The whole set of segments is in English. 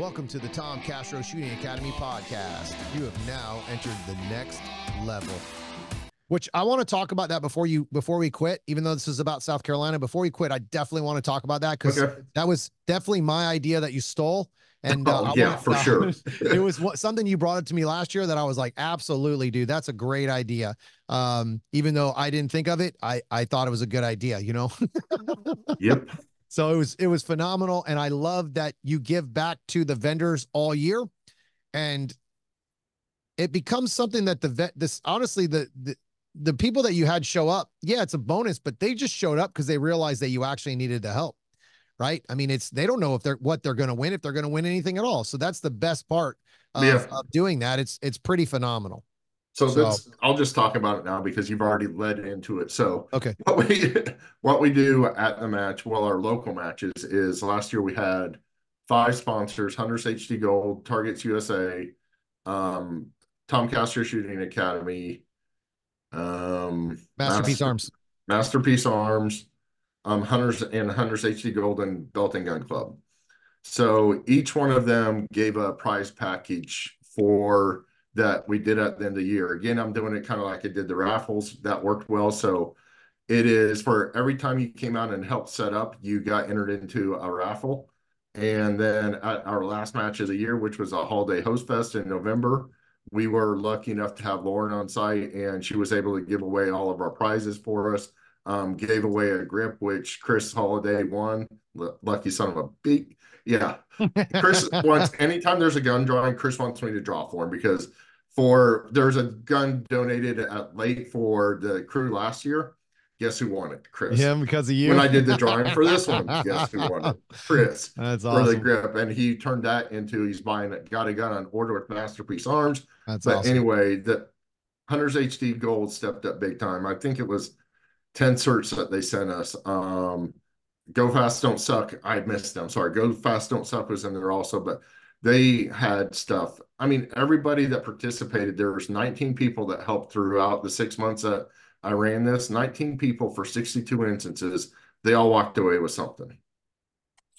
Welcome to the Tom Castro Shooting Academy podcast. You have now entered the next level. Which I want to talk about that before you before we quit. Even though this is about South Carolina, before we quit, I definitely want to talk about that because Okay. that was definitely my idea that you stole. And uh, Oh, yeah, for sure. it was something you brought up to me last year that I was like, absolutely, dude, that's a great idea. Um, even though I didn't think of it, I I thought it was a good idea. You know. Yep. So it was it was phenomenal, and I love that you give back to the vendors all year, and it becomes something that the vet this honestly the the the people that you had show up, yeah, it's a bonus, but they just showed up because they realized that you actually needed the help, right? I mean, it's they don't know if they're what they're going to win if they're going to win anything at all. So that's the best part of, Yeah. of doing that. It's it's pretty phenomenal. So, So- that's I'll just talk about it now because you've already led into it. So Okay. what we what we do at the match, well, our local matches is last year we had five sponsors: Hunters HD Gold, Targets USA, um, Tom Castro Shooting Academy, um, Masterpiece Master- Arms. Masterpiece Arms, um, Hunters and Hunters HD Gold and Belt and Gun Club. So each one of them gave a prize package for that we did at the end of the year. Again, I'm doing it kind of like I did the raffles. That worked well. So it is for every time you came out and helped set up, you got entered into a raffle. And then at our last match of the year, which was a holiday host fest in November, we were lucky enough to have Lauren on site and she was able to give away all of our prizes for us. Um, gave away a grip, which Chris Holiday won. Lucky son of a beat. Yeah. Chris wants anytime there's a gun drawing, Chris wants me to draw for him because for there's a gun donated at late for the crew last year. Guess who won it? Chris. Him because of you. When I did the drawing for this one, guess who won it? Chris That's for the grip. And he turned that into he's buying it, got a gun on order with Masterpiece Arms. That's But awesome. anyway, the Hunters HD Gold stepped up big time. I think it was 10 certs that they sent us. Um, Go Fast Don't Suck. I missed them. Sorry. Go Fast Don't Suck was in there also, but they had stuff. I mean, everybody that participated, there was 19 people that helped throughout the six months that I ran this. 19 people for 62 instances. They all walked away with something.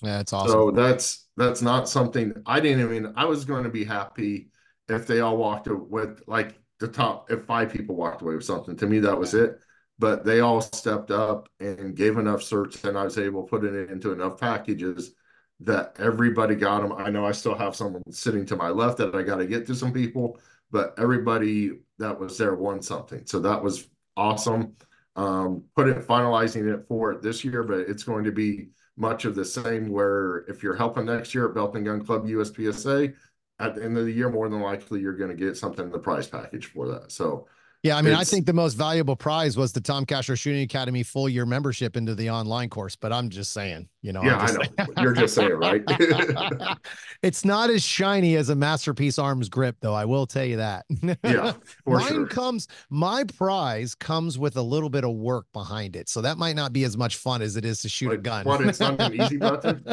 Yeah, that's awesome. So that's that's not something I didn't even I was going to be happy if they all walked with like the top if five people walked away with something. To me, that was it. But they all stepped up and gave enough certs, and I was able to put it into enough packages that everybody got them. I know I still have someone sitting to my left that I got to get to some people, but everybody that was there won something. So that was awesome. Um, put it finalizing it for it this year, but it's going to be much of the same where if you're helping next year at Belt and Gun Club USPSA, at the end of the year, more than likely you're going to get something in the prize package for that. So Yeah, I mean, I think the most valuable prize was the Tom Castro Shooting Academy full year membership into the online course. But I'm just saying, you know, yeah, I know. You're just saying, right? it's not as shiny as a masterpiece arms grip, though. I will tell you that. yeah, Mine sure. comes, my prize comes with a little bit of work behind it. So that might not be as much fun as it is to shoot a gun. what, it's not an easy button?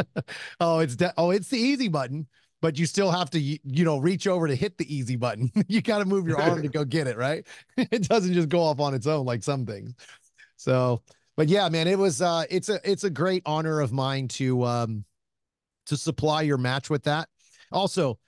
oh, it's de- oh, it's the easy button, but you still have to, you know, reach over to hit the easy button. you got to move your arm to go get it, right? it doesn't just go off on its own like some things. So, but yeah, man, it was uh it's a it's a great honor of mine to um to supply your match with that. Also,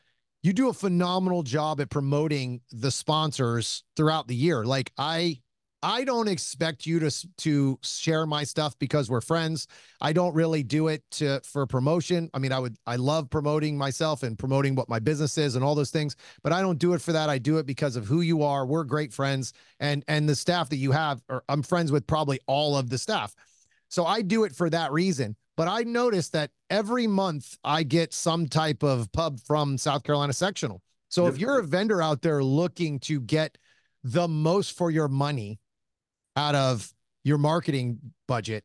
you do a phenomenal job at promoting the sponsors throughout the year. Like I I don't expect you to to share my stuff because we're friends. I don't really do it to for promotion. I mean, I would I love promoting myself and promoting what my business is and all those things, but I don't do it for that. I do it because of who you are. We're great friends and and the staff that you have or I'm friends with probably all of the staff. So I do it for that reason. But I noticed that every month I get some type of pub from South Carolina sectional. So if you're a vendor out there looking to get the most for your money out of your marketing budget,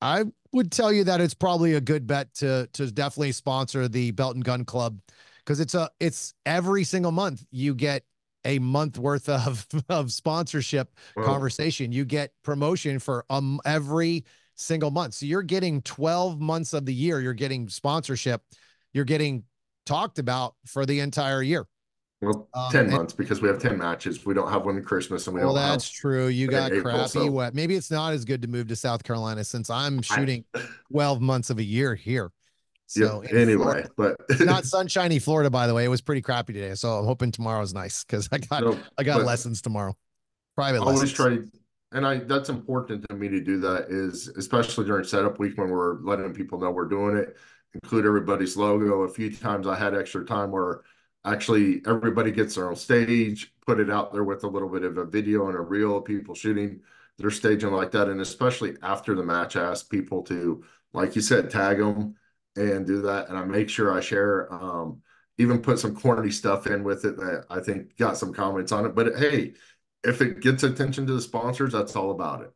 I would tell you that it's probably a good bet to to definitely sponsor the Belt and Gun Club because it's a it's every single month you get a month worth of of sponsorship conversation. You get promotion for um every single month. So you're getting 12 months of the year, you're getting sponsorship, you're getting talked about for the entire year. Well Um, 10 and- months because we have 10 matches. We don't have one at Christmas and we Well, don't that's true. You got in April, crappy so- wet. Maybe it's not as good to move to South Carolina since I'm shooting 12 months of a year here. So yeah, anyway, Florida, but it's not sunshiny Florida, by the way. It was pretty crappy today. So I'm hoping tomorrow's nice because I got no, I got lessons tomorrow. Private always lessons. try and I that's important to me to do that is especially during setup week when we're letting people know we're doing it. Include everybody's logo. A few times I had extra time where actually everybody gets their own stage, put it out there with a little bit of a video and a reel of people shooting their staging like that. And especially after the match, I ask people to, like you said, tag them and do that. And I make sure I share, um, even put some corny stuff in with it that I think got some comments on it. But hey, if it gets attention to the sponsors, that's all about it.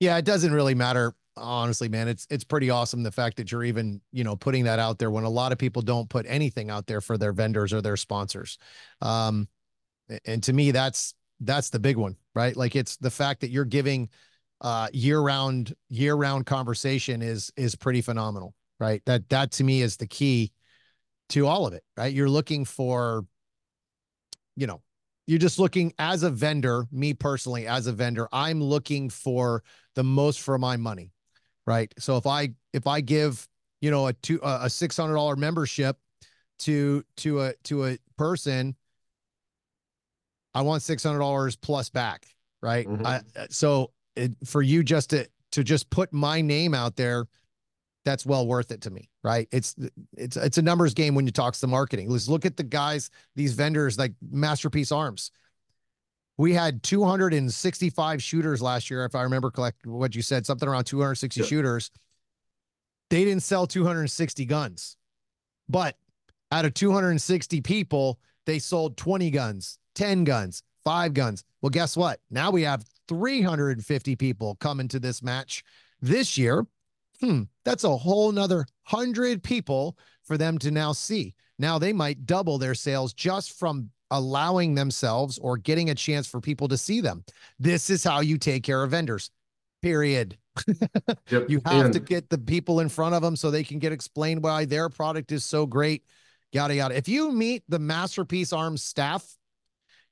Yeah, it doesn't really matter honestly man it's it's pretty awesome the fact that you're even you know putting that out there when a lot of people don't put anything out there for their vendors or their sponsors. Um and to me that's that's the big one right? Like it's the fact that you're giving uh year round year round conversation is is pretty phenomenal right? That that to me is the key to all of it right? You're looking for you know you're just looking as a vendor me personally as a vendor i'm looking for the most for my money right? So if i if i give you know a two a six hundred dollar membership to to a to a person i want six hundred dollars plus back right? Mhm. I, so it, for you just to to just put my name out there that's well worth it to me right? It's it's it's a numbers game when you talk to the marketing. Let's look at the guys these vendors like masterpiece arms we had 265 shooters last year if i remember correct what you said something around 260 Yeah. shooters they didn't sell 260 guns but out of 260 people they sold 20 guns 10 guns 5 guns well guess what now we have 350 people coming to this match this year hmm, that's a whole nother hundred people for them to now see. Now they might double their sales just from allowing themselves or getting a chance for people to see them. This is how you take care of vendors, period. Yep. You have to get the people in front of them so they can get explained why their product is so great, yada, yada. If you meet the Masterpiece Arms staff,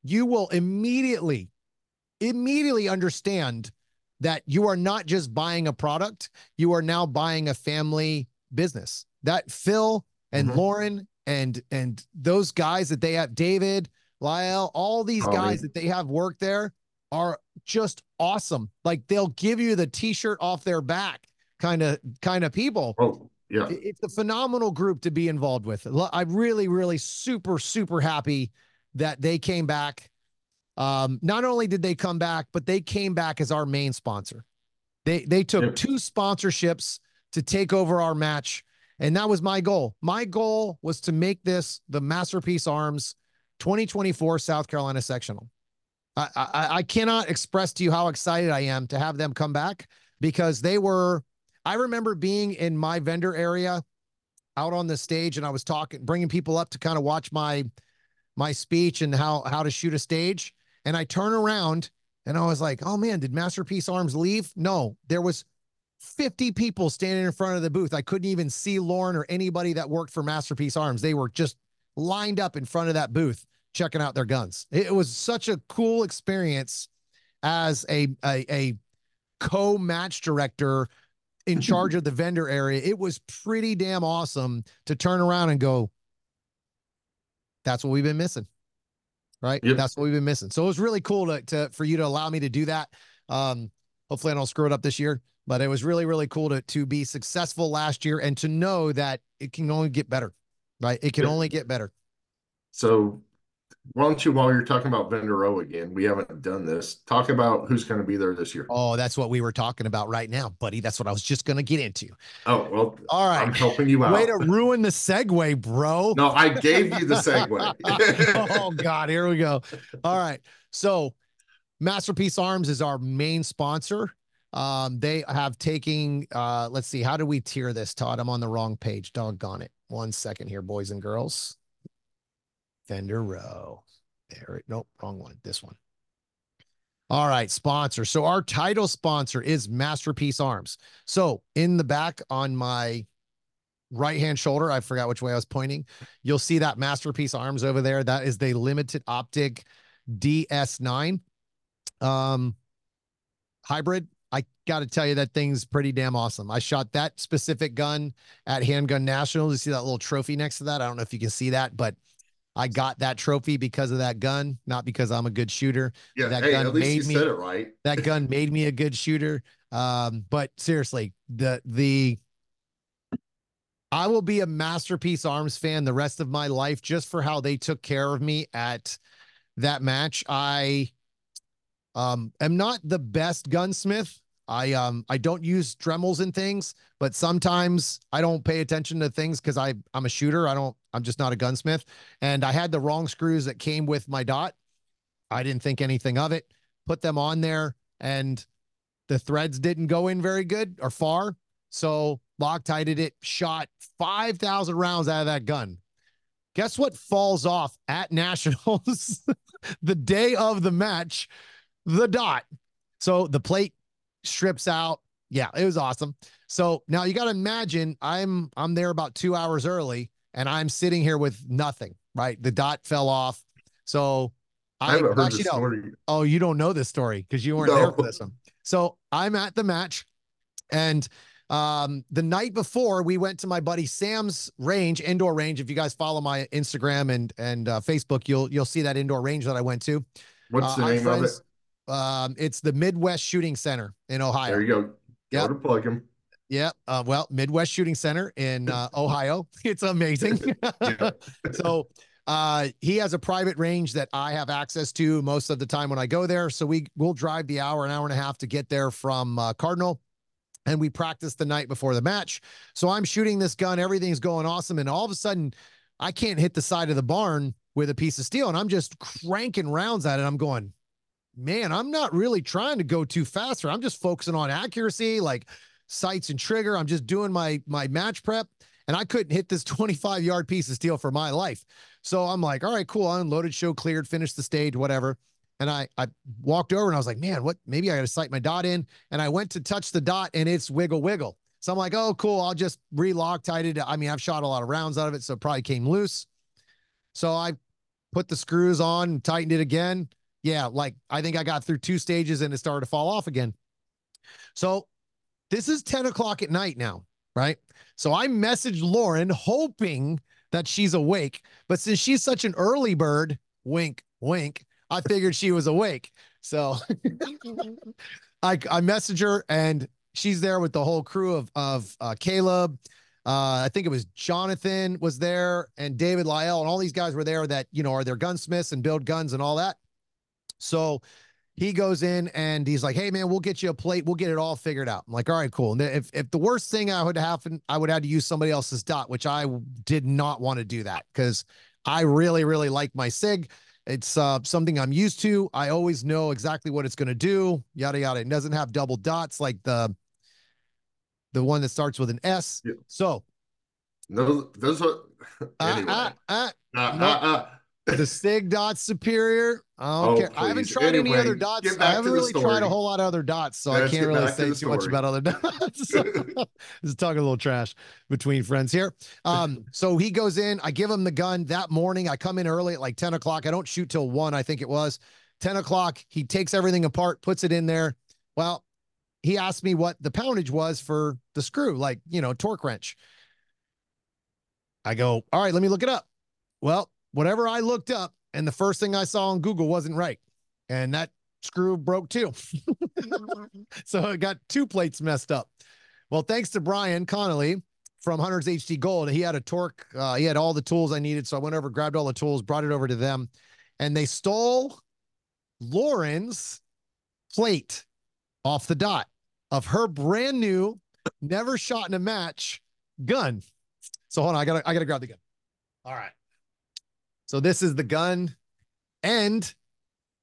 you will immediately, immediately understand that you are not just buying a product, you are now buying a family business. That Phil and Mhm. Lauren and and those guys that they have, David, Lyle, all these Tommy. guys that they have work there are just awesome. Like they'll give you the t-shirt off their back kind of kind of people. Oh, yeah. It's a phenomenal group to be involved with. I'm really, really super, super happy that they came back. Um, not only did they come back, but they came back as our main sponsor. They they took Yep. two sponsorships to take over our match, and that was my goal. My goal was to make this the Masterpiece Arms 2024 South Carolina sectional. I, I I cannot express to you how excited I am to have them come back because they were. I remember being in my vendor area out on the stage and I was talking, bringing people up to kind of watch my my speech and how how to shoot a stage. And I turn around and I was like, "Oh man, did Masterpiece Arms leave?" No, there was 50 people standing in front of the booth. I couldn't even see Lauren or anybody that worked for Masterpiece Arms. They were just lined up in front of that booth checking out their guns. It was such a cool experience as a a, a co-match director in charge of the vendor area. It was pretty damn awesome to turn around and go, that's what we've been missing. Right. Yep. That's what we've been missing. So it was really cool to, to for you to allow me to do that. Um, hopefully I don't screw it up this year, but it was really, really cool to to be successful last year and to know that it can only get better. Right. It can Yep. only get better. So why don't you, while you're talking about Vendor O again, we haven't done this, talk about who's going to be there this year. Oh, that's what we were talking about right now, buddy. That's what I was just gonna get into. Oh, well, all right I'm helping you out. Way to ruin the segue, bro. No, I gave you the segue. oh God, here we go. All right. So Masterpiece Arms is our main sponsor. Um, they have taking uh let's see, how do we tier this, Todd? I'm on the wrong page. Doggone it. One second here, boys and girls. Fender row. There it nope, wrong one. This one. All right, sponsor. So our title sponsor is Masterpiece Arms. So in the back on my right hand shoulder, I forgot which way I was pointing. You'll see that Masterpiece Arms over there. That is the limited optic DS9 um hybrid. Got to tell you that thing's pretty damn awesome. I shot that specific gun at Handgun Nationals. You see that little trophy next to that? I don't know if you can see that, but I got that trophy because of that gun, not because I'm a good shooter. Yeah, that hey, gun at least made you me- said it right. that gun made me a good shooter. Um, but seriously, the the I will be a masterpiece arms fan the rest of my life just for how they took care of me at that match. I um am not the best gunsmith. I um I don't use Dremels and things, but sometimes I don't pay attention to things because I I'm a shooter. I don't I'm just not a gunsmith. And I had the wrong screws that came with my dot. I didn't think anything of it. Put them on there and the threads didn't go in very good or far. So Loctited it, shot 5,000 rounds out of that gun. Guess what falls off at Nationals the day of the match? The dot. So the plate strips out. Yeah, it was awesome. So now you got to imagine I'm I'm there about 2 hours early and I'm sitting here with nothing, right? The dot fell off. So I haven't heard no. story. Oh, you don't know this story because you weren't there for No. this one. So I'm at the match, and um, the night before we went to my buddy Sam's range, indoor range. If you guys follow my Instagram and and uh, Facebook, you'll you'll see that indoor range that I went to. What's Uh, the name of it? Um, it's the Midwest Shooting Center in Ohio. There you go. Go to plug him. Yeah. Uh, well, Midwest Shooting Center in uh, Ohio. It's amazing. so uh, he has a private range that I have access to most of the time when I go there. So we will drive the hour, an hour and a half to get there from uh, Cardinal. And we practice the night before the match. So I'm shooting this gun, everything's going awesome. And all of a sudden, I can't hit the side of the barn with a piece of steel. And I'm just cranking rounds at it. I'm going, man, I'm not really trying to go too fast. Or I'm just focusing on accuracy, like sights and trigger. I'm just doing my my match prep. And I couldn't hit this 25 yard piece of steel for my life. So I'm like, all right, cool. I unloaded, show cleared, finished the stage, whatever. And I I walked over and I was like, man, what? Maybe I got to sight my dot in. And I went to touch the dot and it's wiggle wiggle. So I'm like, oh, cool. I'll just relock tight it. I mean, I've shot a lot of rounds out of it, so it probably came loose. So I put the screws on tightened it again. Yeah, like I think I got through two stages and it started to fall off again. So this is 10 o'clock at night now, right? So I messaged Lauren hoping that she's awake. But since she's such an early bird, wink, wink, I figured she was awake. So I, I message her and she's there with the whole crew of, of uh, Caleb. Uh, I think it was Jonathan was there and David Lyle and all these guys were there that, you know, are their gunsmiths and build guns and all that. So he goes in and he's like, "Hey man, we'll get you a plate. We'll get it all figured out." I'm like, "All right, cool." And if if the worst thing I would happen, I would have to use somebody else's dot, which I did not want to do that because I really really like my sig. It's uh, something I'm used to. I always know exactly what it's going to do. Yada yada. It doesn't have double dots like the the one that starts with an S. Yeah. So Those, those are uh, anyway. uh, uh, Uh, no. The Sig Dot superior. I don't Oh, care. I haven't please. tried any other dots. I haven't really tried a whole lot of other dots, so I can't really back to say too much about other dots. Just talking a little trash between friends here. Um, so he goes in. I give him the gun that morning. I come in early at like 10 o'clock. I don't shoot till one, I think it was 10 o'clock. He takes everything apart, puts it in there. Well, he asked me what the poundage was for the screw, like, you know, torque wrench. I go, all right, let me look it up. Well, whatever I looked up, and the first thing I saw on Google wasn't right. And that screw broke too. so it got two plates messed up. Well, thanks to Brian Connolly from Hunters HD Gold, he had a torque, uh, he had all the tools I needed. So I went over, grabbed all the tools, brought it over to them, and they stole Lauren's plate off the dot of her brand new, never shot in a match gun. So hold on, I gotta I gotta grab the gun. All right. So this is the gun and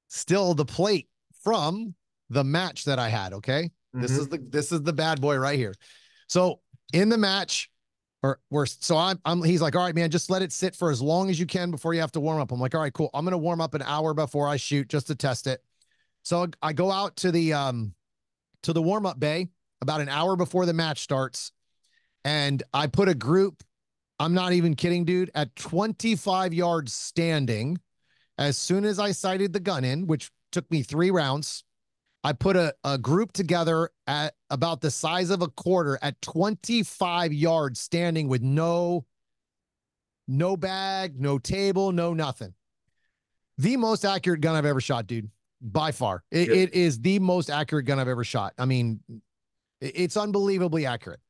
still the plate from the match that I had. Okay. This Mhm. is the this is the bad boy right here. So in the match, or we're so I'm I'm he's like, all right, man, just let it sit for as long as you can before you have to warm up. I'm like, all right, cool. I'm gonna warm up an hour before I shoot just to test it. So I go out to the um to the warm up bay about an hour before the match starts, and I put a group. I'm not even kidding, dude. At 25 yards standing, as soon as I sighted the gun in, which took me three rounds, I put a, a group together at about the size of a quarter at 25 yards standing with no no bag, no table, no nothing. The most accurate gun I've ever shot, dude. By far. It, Yeah. it is the most accurate gun I've ever shot. I mean, it's unbelievably accurate.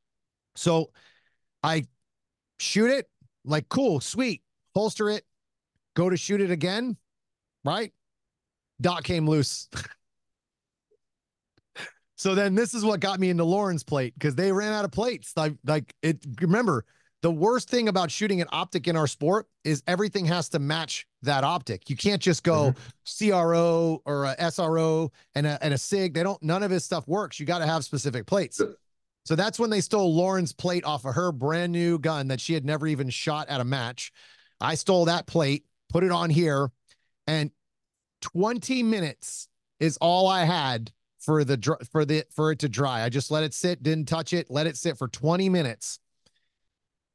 So I shoot it, like, cool, sweet, holster it, go to shoot it again, right? Dot came loose. so then this is what got me into Lauren's plate because they ran out of plates. Like, like it remember, the worst thing about shooting an optic in our sport is everything has to match that optic. You can't just go mm-hmm. CRO or a SRO and a, and a SIG. They don't, none of his stuff works. You got to have specific plates. So that's when they stole Lauren's plate off of her brand new gun that she had never even shot at a match. I stole that plate, put it on here, and 20 minutes is all I had for the for the for it to dry. I just let it sit, didn't touch it, let it sit for 20 minutes.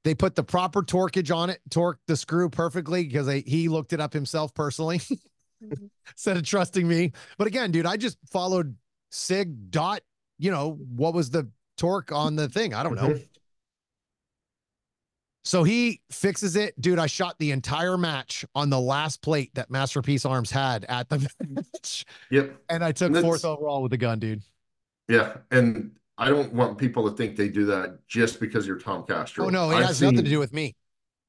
They put the proper torquage on it, torqued the screw perfectly because they, he looked it up himself personally mm-hmm. instead of trusting me. But again, dude, I just followed Sig dot, you know, what was the torque on the thing? I don't know. Mhm. So he fixes it. Dude, I shot the entire match on the last plate that Masterpiece Arms had at the match. Yep. And I took That's- fourth overall with the gun, dude. Yeah. And I don't want people to think they do that just because you're Tom Castro. Oh, no, it I've has nothing to do with me.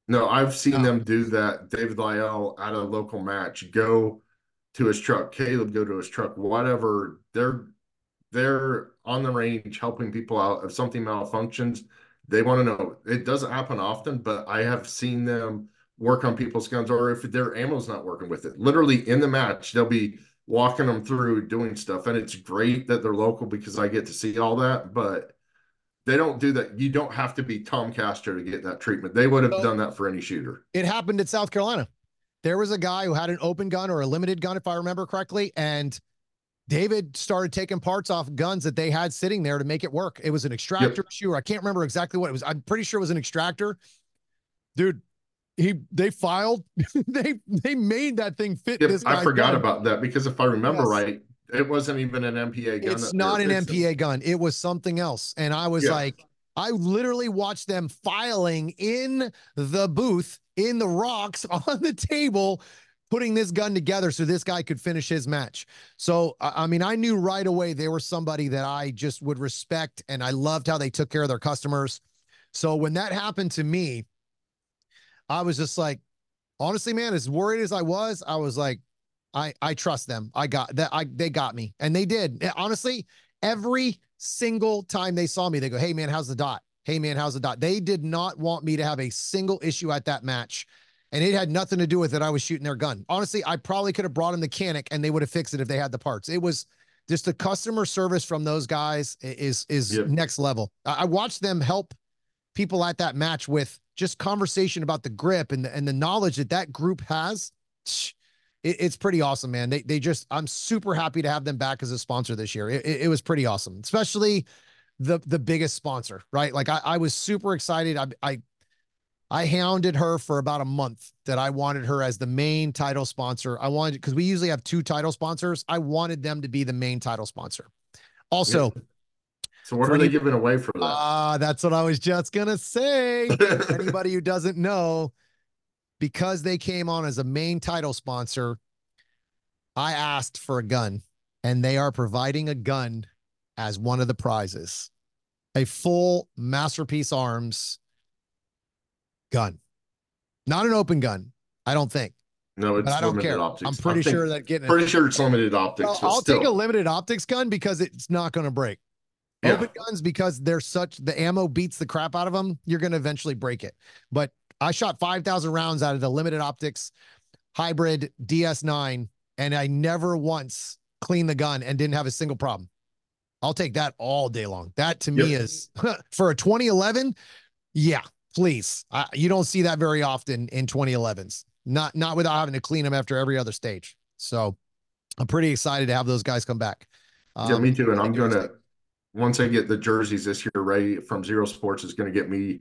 No, I've seen No. them do that. David Lyell at a local match, go to his truck, Caleb go to his truck, whatever. They're they're on the range helping people out. If something malfunctions, they want to know. It doesn't happen often, but I have seen them work on people's guns, or if their ammo's not working with it. Literally in the match, they'll be walking them through doing stuff. And it's great that they're local because I get to see all that, but they don't do that. You don't have to be Tom Castro to get that treatment. They would have So- done that for any shooter. It happened in South Carolina. There was a guy who had an open gun or a limited gun, if I remember correctly, and David started taking parts off guns that they had sitting there to make it work. It was an extractor issue. or I can't remember exactly what it was. I'm pretty sure it was an extractor. Dude, he they filed, they they made that thing fit Yep, this I forgot gun. about that because if I remember Yes. right, it wasn't even an MPA gun. It's not an fixing. MPA gun. It was something else. And I was Yeah. like, I literally watched them filing in the booth, in the rocks on the table, putting this gun together so this guy could finish his match. So, I mean, I knew right away they were somebody that I just would respect. And I loved how they took care of their customers. So when that happened to me, I was just like, honestly, man, as worried as I was, I was like, I I trust them. I got that. I they got me, and they did. Honestly, every single time they saw me, they go, "Hey man, how's the dot? Hey man, how's the dot?" They did not want me to have a single issue at that match, and it had nothing to do with it. I was shooting their gun. Honestly, I probably could have brought in the mechanic, and they would have fixed it if they had the parts. It was just the customer service from those guys is is Yep. next level. I, watched them help people at that match with just conversation about the grip and the, and the knowledge that that group has. It, it's pretty awesome, man. They they just I'm super happy to have them back as a sponsor this year. It, it, it was pretty awesome, especially the the biggest sponsor, right? Like I, I was super excited. I I I hounded her for about a month that I wanted her as the main title sponsor. I wanted because we usually have two title sponsors. I wanted them to be the main title sponsor. Also, So what are they giving away for that? ah, that's what I was just gonna say. Anybody who doesn't know, because they came on as a main title sponsor, I asked for a gun, and they are providing a gun as one of the prizes. A full Masterpiece Arms gun. Not an open gun, I don't think. no, it's But I don't limited care. optics. I'm pretty think- sure that getting it. Pretty sure it's limited optics. I'll take a limited optics gun because it's not going to break. Yeah. Open guns because they're such the ammo beats the crap out of them. You're going to eventually break it. But I shot 5,000 rounds out of the limited optics hybrid DS9 and I never once cleaned the gun and didn't have a single problem. I'll take that all day long. That to me is for a 2011. Yeah, please. I, you don't see that very often in 2011s. Not not without having to clean them after every other stage. So I'm pretty excited to have those guys come back. Yeah, Um, me too. And I'm think it was gonna once I get the jerseys this year, Ray from Zero Sports is gonna get me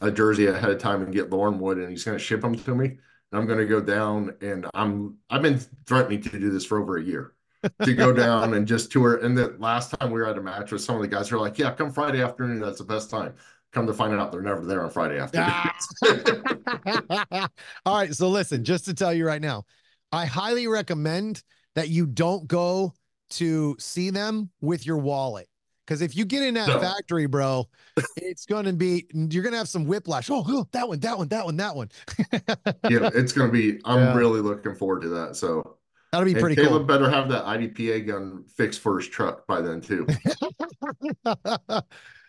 a jersey ahead of time and get Lauren Wood, and he's gonna ship them to me. And I'm gonna go down and I'm I've been threatening to do this for over a year. to go down and just tour. And the last time we were at a match with some of the guys were like, "Yeah, come Friday afternoon. That's the best time." Come to find out, they're never there on Friday afternoon. Ah. All right, so listen, just to tell you right now, I highly recommend that you don't go to see them with your wallet. Because if you get in that no. factory, bro, it's going to be, you're going to have some whiplash. Oh, oh, that one, that one, that one, that one. yeah, it's going to be, I'm yeah. really looking forward to that. So that'll be pretty Caleb cool. better have that IDPA gun fixed for his truck by then, too.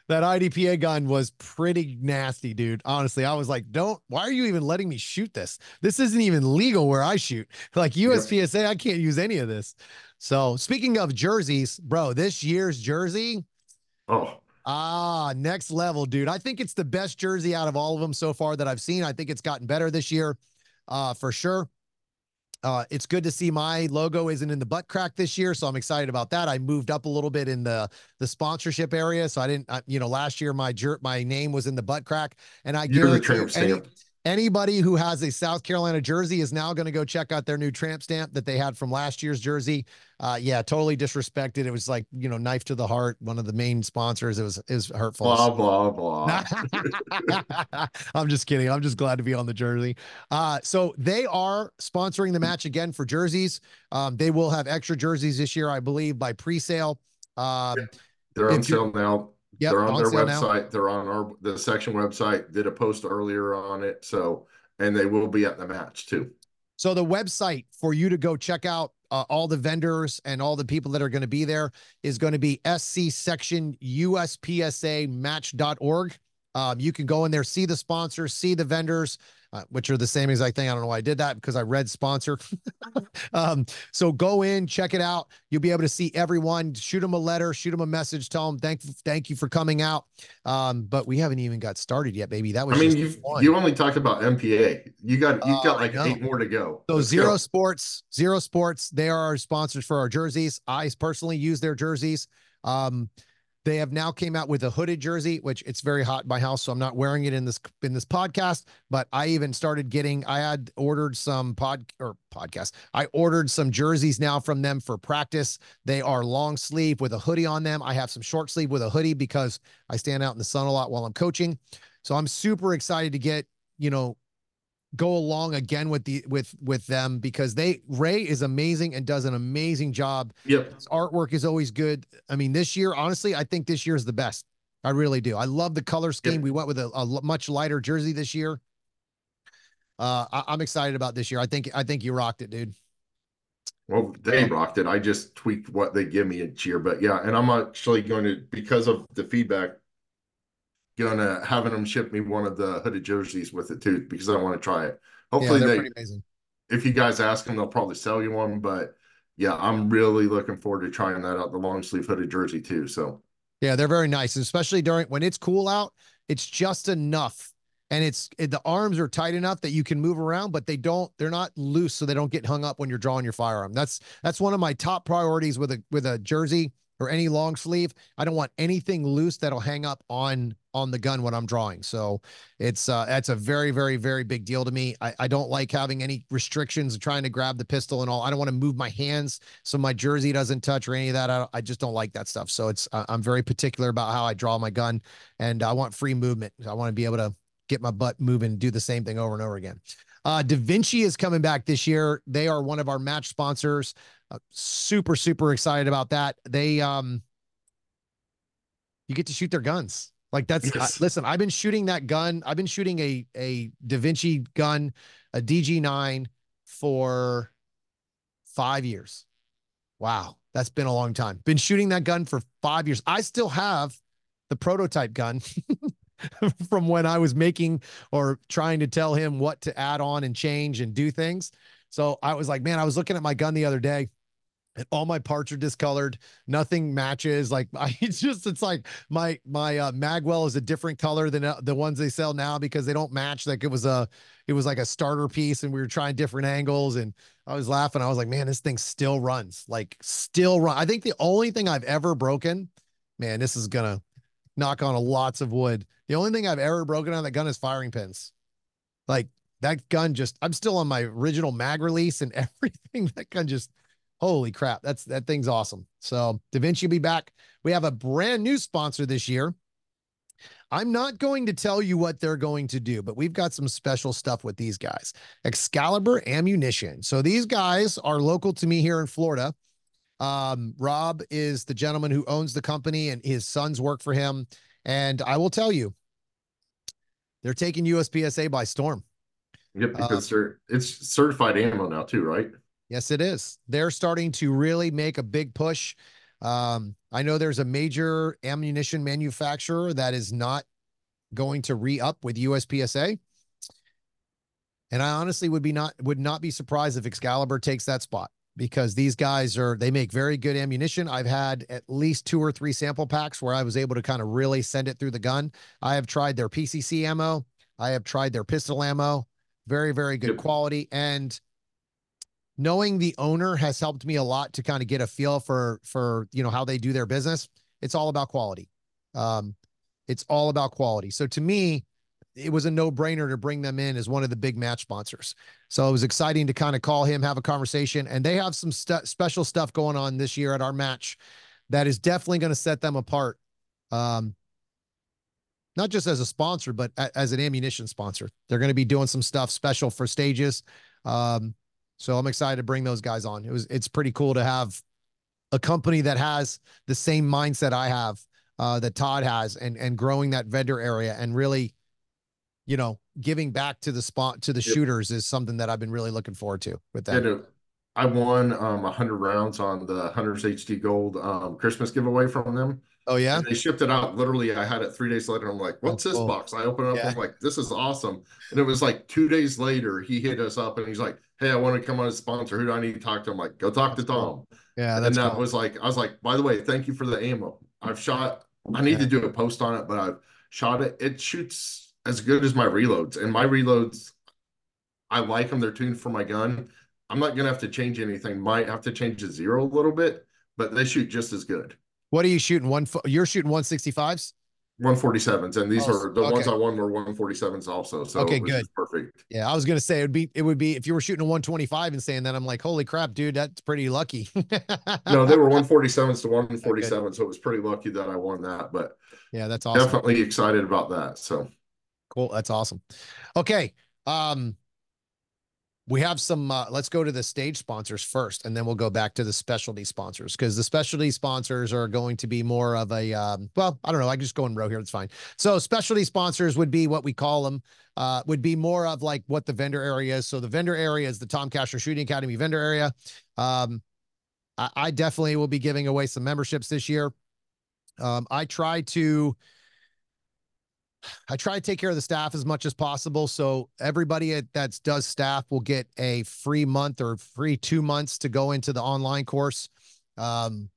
That IDPA gun was pretty nasty, dude. Honestly, I was like, don't, why are you even letting me shoot this? This isn't even legal where I shoot. Like USPSA. I can't use any of this. So speaking of jerseys, bro, this year's jersey. Oh. Ah, next level, dude. I think it's the best jersey out of all of them so far that I've seen. I think it's gotten better this year, uh, for sure. Uh, it's good to see my logo isn't in the butt crack this year, so I'm excited about that. I moved up a little bit in the the sponsorship area, so I didn't, you know, last year my jerk, my name was in the butt crack, and I You're guarantee any, Anybody who has a South Carolina jersey is now going to go check out their new tramp stamp that they had from last year's jersey. Uh, yeah, totally disrespected. It was like you know, knife to the heart. One of the main sponsors. It was was hurtful. Blah blah blah. I'm just kidding. I'm just glad to be on the jersey. Uh, so they are sponsoring the match again for jerseys. Um, they will have extra jerseys this year, I believe, by pre-sale. Um, They're on sale now. Yep, they're on, on their website. Now. They're on our the section website. Did a post earlier on it. So and they will be at the match too. So the website for you to go check out uh, all the vendors and all the people that are going to be there is going to be sc section uspsa match.org. Um, you can go in there, see the sponsors, see the vendors, uh, which are the same exact thing. I don't know why I did that because I read sponsor. um, so go in, check it out. You'll be able to see everyone. Shoot them a letter, shoot them a message, tell them thank thank you for coming out. Um, but we haven't even got started yet, baby. That was. I mean, you you only talked about MPA. You got you uh, got like eight more to go. So Let's Zero go. Sports, Zero Sports, they are our sponsors for our jerseys. I personally use their jerseys. Um, they have now came out with a hooded jersey, which it's very hot in my house, so I'm not wearing it in this in this podcast. But I even started getting. I had ordered some pod or podcast. I ordered some jerseys now from them for practice. They are long sleeve with a hoodie on them. I have some short sleeve with a hoodie because I stand out in the sun a lot while I'm coaching. So I'm super excited to get you know go along again with the with with them because they Ray is amazing and does an amazing job. Yep. His artwork is always good. I mean, this year, honestly, I think this year is the best. I really do. I love the color scheme. Yep. We went with a, a, much lighter jersey this year. Uh, I, I'm excited about this year. I think I think you rocked it, dude. Well, they rocked it. I just tweaked what they give me each year, but yeah, and I'm actually going to because of the feedback gonna having them ship me one of the hooded jerseys with it too because I want to try it. Hopefully yeah, they if you guys ask them, they'll probably sell you one. But yeah, I'm really looking forward to trying that out, the long sleeve hooded jersey too. So yeah, they're very nice, especially during when it's cool out. It's just enough. And it's it, the arms are tight enough that you can move around, but they don't, they're not loose, so they don't get hung up when you're drawing your firearm. That's that's one of my top priorities with a with a jersey or any long sleeve. I don't want anything loose that'll hang up on on the gun when I'm drawing. So it's uh that's a very, very, very big deal to me. I, I don't like having any restrictions trying to grab the pistol and all. I don't want to move my hands so my jersey doesn't touch or any of that. I, I just don't like that stuff. So it's uh, I'm very particular about how I draw my gun and I want free movement. I want to be able to get my butt moving and do the same thing over and over again. Uh, Da Vinci is coming back this year. They are one of our match sponsors. Uh, super, super excited about that. They, um, you get to shoot their guns. Like that's yes. uh, listen, I've been shooting that gun. I've been shooting a a Da Vinci gun, a DG9 for 5 years. Wow, that's been a long time. Been shooting that gun for 5 years. I still have the prototype gun from when I was making or trying to tell him what to add on and change and do things. So I was like, man, I was looking at my gun the other day and all my parts are discolored. Nothing matches. Like i it's just it's like my my uh, magwell is a different color than uh, the ones they sell now because they don't match. Like it was a it was like a starter piece and we were trying different angles and i was laughing. I was like man this thing still runs. Like still run. I think the only thing i've ever broken man this is gonna knock on a lots of wood the only thing i've ever broken on that gun is firing pins like that gun just i'm still on my original mag release and everything that gun just Holy crap. That's that thing's awesome. So DaVinci will be back. We have a brand new sponsor this year. I'm not going to tell you what they're going to do, but we've got some special stuff with these guys. Excalibur Ammunition. So these guys are local to me here in Florida. Um, Rob is the gentleman who owns the company and his sons work for him. And I will tell you, they're taking USPSA by storm. Yep, because uh, it's certified ammo now too, right? Yes, it is. They're starting to really make a big push. Um, I know there's a major ammunition manufacturer that is not going to re-up with USPSA. And I honestly would be not would not be surprised if Excalibur takes that spot because these guys are they make very good ammunition. I've had at least two or three sample packs where I was able to kind of really send it through the gun. I have tried their PCC ammo. I have tried their pistol ammo. Very, very good quality. And knowing the owner has helped me a lot to kind of get a feel for for you know how they do their business it's all about quality um it's all about quality so to me it was a no-brainer to bring them in as one of the big match sponsors so it was exciting to kind of call him have a conversation and they have some st- special stuff going on this year at our match that is definitely going to set them apart um not just as a sponsor but a- as an ammunition sponsor they're going to be doing some stuff special for stages um so I'm excited to bring those guys on. It was it's pretty cool to have a company that has the same mindset I have, uh, that Todd has, and and growing that vendor area and really, you know, giving back to the spot to the yep. shooters is something that I've been really looking forward to with that. Yeah, I won um 100 rounds on the Hunters HD Gold um, Christmas giveaway from them. Oh yeah, and they shipped it out. Literally, I had it three days later. I'm like, "What's oh, this cool. box?" I open it up. Yeah. I'm like, "This is awesome!" And it was like two days later, he hit us up and he's like, "Hey, I want to come on as a sponsor. Who do I need to talk to?" I'm like, "Go talk to Tom." Yeah, and that cool. was like, I was like, "By the way, thank you for the ammo. I've shot. I need yeah. to do a post on it, but I've shot it. It shoots as good as my reloads, and my reloads, I like them. They're tuned for my gun. I'm not gonna have to change anything. Might have to change the zero a little bit, but they shoot just as good." What are you shooting? One you're shooting 165s? 147s and these oh, are the okay. ones I won were 147s also. So okay, good. Perfect. Yeah, I was gonna say it would be it would be if you were shooting a 125 and saying that I'm like, holy crap, dude, that's pretty lucky. no, they were 147s to 147, okay. so it was pretty lucky that I won that. But yeah, that's awesome. Definitely excited about that. So cool. That's awesome. Okay. Um we have some uh, let's go to the stage sponsors first and then we'll go back to the specialty sponsors because the specialty sponsors are going to be more of a um, well i don't know i just go in row here it's fine so specialty sponsors would be what we call them uh, would be more of like what the vendor area is so the vendor area is the tom castro shooting academy vendor area um, I, I definitely will be giving away some memberships this year um, i try to I try to take care of the staff as much as possible. So everybody that does staff will get a free month or free two months to go into the online course. Um,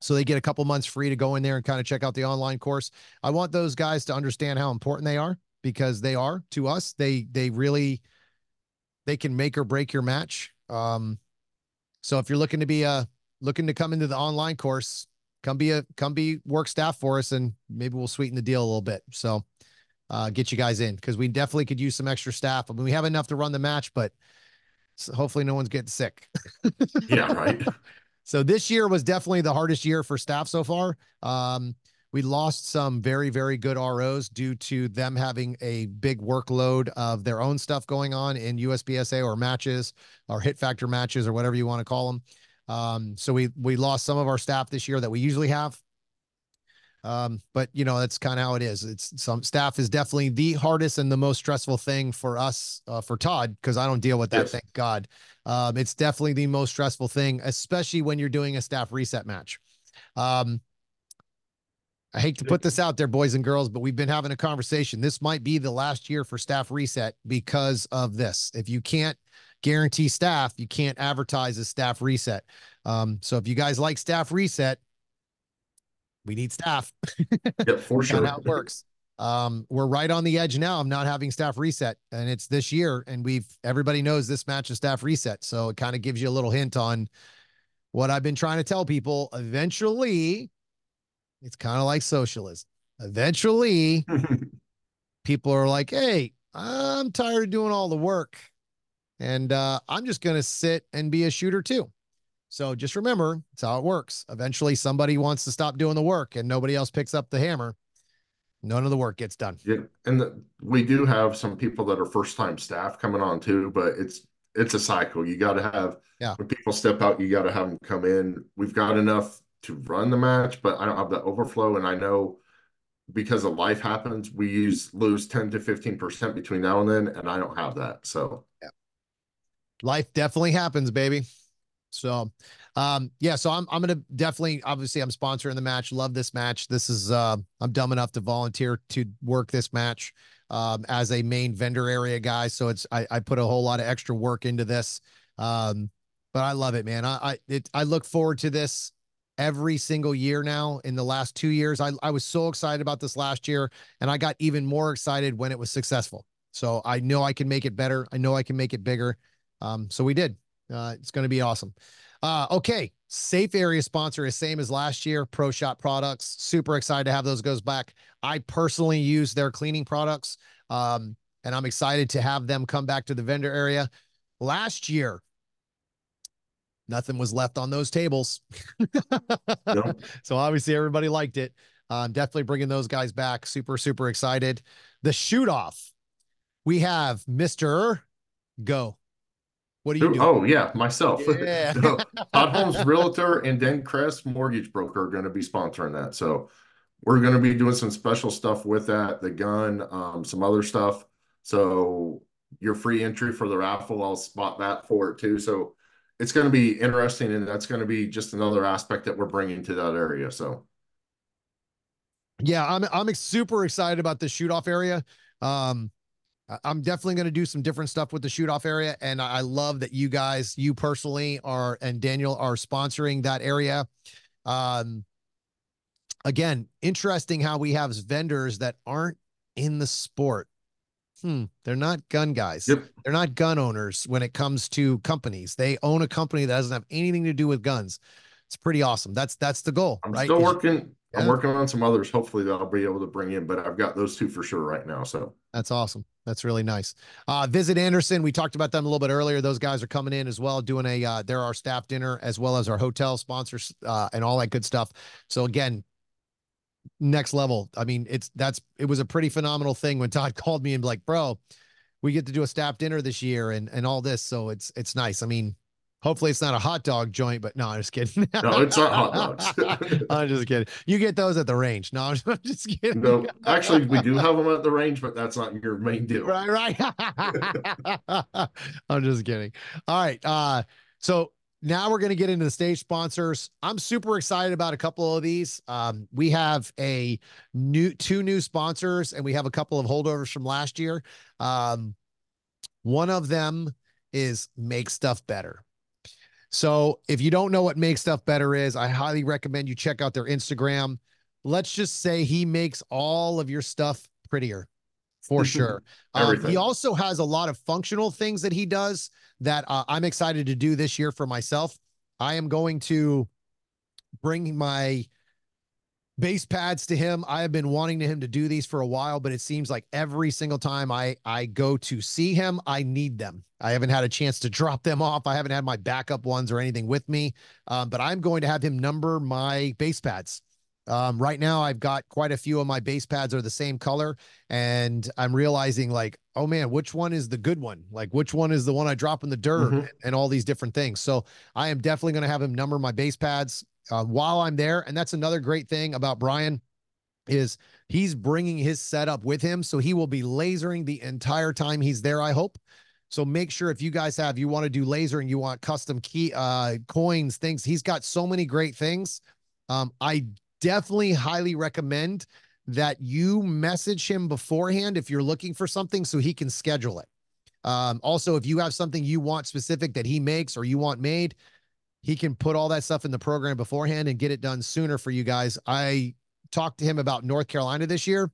so they get a couple months free to go in there and kind of check out the online course. I want those guys to understand how important they are because they are to us. They they really they can make or break your match. Um, so if you're looking to be a uh, looking to come into the online course, come be a come be work staff for us and maybe we'll sweeten the deal a little bit. So uh get you guys in because we definitely could use some extra staff. I mean we have enough to run the match but hopefully no one's getting sick. Yeah right. So this year was definitely the hardest year for staff so far. Um we lost some very very good ros due to them having a big workload of their own stuff going on in uspsa or matches or hit factor matches or whatever you want to call them um, so we we lost some of our staff this year that we usually have. Um, but you know, that's kind of how it is. It's some staff is definitely the hardest and the most stressful thing for us, uh, for Todd, because I don't deal with that. Yes. Thank God. Um, it's definitely the most stressful thing, especially when you're doing a staff reset match. Um, I hate to put this out there, boys and girls, but we've been having a conversation. This might be the last year for staff reset because of this. If you can't guarantee staff, you can't advertise a staff reset. Um, so if you guys like staff reset, we need staff. Yep, for sure. How it works. Um, we're right on the edge now of not having staff reset, and it's this year, and we've everybody knows this match is staff reset, so it kind of gives you a little hint on what I've been trying to tell people. Eventually, it's kind of like socialism. Eventually, people are like, "Hey, I'm tired of doing all the work and uh, I'm just going to sit and be a shooter too. So just remember, it's how it works. Eventually, somebody wants to stop doing the work and nobody else picks up the hammer. None of the work gets done. Yeah, and the, we do have some people that are first time staff coming on too, but it's it's a cycle. You got to have yeah. When people step out, you got to have them come in. We've got enough to run the match, but I don't have the overflow, and I know because of life happens, we use lose 10 to 15% between now and then, and I don't have that. So yeah. Life definitely happens, baby. So um yeah, so I'm I'm gonna definitely obviously I'm sponsoring the match. Love this match. This is uh I'm dumb enough to volunteer to work this match um as a main vendor area guy. So it's I, I put a whole lot of extra work into this. Um but I love it, man. I I it, I look forward to this every single year now in the last two years. I, I was so excited about this last year, and I got even more excited when it was successful. So I know I can make it better. I know I can make it bigger. Um, so we did. Uh, it's going to be awesome. Uh, okay. Safe area sponsor is same as last year. Pro Shot products. Super excited to have those goes back. I personally use their cleaning products. Um, and I'm excited to have them come back to the vendor area. Last year, nothing was left on those tables. So obviously everybody liked it. Um, definitely bringing those guys back. Super, super excited. The shoot off. We have Mr. Go. What you doing? Oh, yeah, myself. Yeah. Todd Holmes Realtor and Den Crest Mortgage Broker are going to be sponsoring that. So we're going to be doing some special stuff with that, the gun, um, some other stuff. So your free entry for the raffle, I'll spot that for it too. So it's going to be interesting, and that's going to be just another aspect that we're bringing to that area. So, yeah, I'm I'm super excited about the shoot off area. Um, I'm definitely going to do some different stuff with the shoot off area, and I love that you guys, you personally, are and Daniel are sponsoring that area. Um, again, interesting how we have vendors that aren't in the sport hmm, they're not gun guys. Yep. They're not gun owners when it comes to companies. They own a company that doesn't have anything to do with guns. It's pretty awesome. That's that's the goal. I'm right? still working. Yeah. I'm working on some others. Hopefully, that I'll be able to bring in, but I've got those two for sure right now. So that's awesome. That's really nice. Uh, Visit Anderson. We talked about them a little bit earlier. Those guys are coming in as well, doing a. Uh, they're our staff dinner as well as our hotel sponsors uh, and all that good stuff. So again, next level. I mean, it's that's it was a pretty phenomenal thing when Todd called me and be like, bro, we get to do a staff dinner this year and and all this. So it's it's nice. I mean, hopefully it's not a hot dog joint, but no, I'm just kidding. no, it's not hot dogs. I'm just kidding. You get those at the range. No, I'm just kidding. No, actually, we do have them at the range, but that's not your main deal. Right, right. I'm just kidding. All right. Uh, so now we're going to get into the stage sponsors. I'm super excited about a couple of these. Um, we have a new two new sponsors, and we have a couple of holdovers from last year. Um, one of them is Make Stuff Better. So if you don't know what Make Stuff Better is, I highly recommend you check out their Instagram. Let's just say he makes all of your stuff prettier for sure. Um, he also has a lot of functional things that he does that uh, I'm excited to do this year for myself. I am going to bring my base pads to him. I have been wanting to him to do these for a while, but it seems like every single time I I go to see him, I need them. I haven't had a chance to drop them off. I haven't had my backup ones or anything with me, um, but I'm going to have him number my base pads. Um, right now, I've got quite a few of my base pads are the same color, and I'm realizing like, oh man, which one is the good one? Like, which one is the one I drop in the dirt mm-hmm. and, and, all these different things. So I am definitely going to have him number my base pads uh, while I'm there, and that's another great thing about Brian is he's bringing his setup with him, so he will be lasering the entire time he's there. I hope. So make sure if you guys have you want to do laser and you want custom key uh coins things, he's got so many great things. Um, I definitely highly recommend that you message him beforehand if you're looking for something so he can schedule it. Um, also, if you have something you want specific that he makes or you want made, he can put all that stuff in the program beforehand and get it done sooner for you guys. I talked to him about North Carolina this year.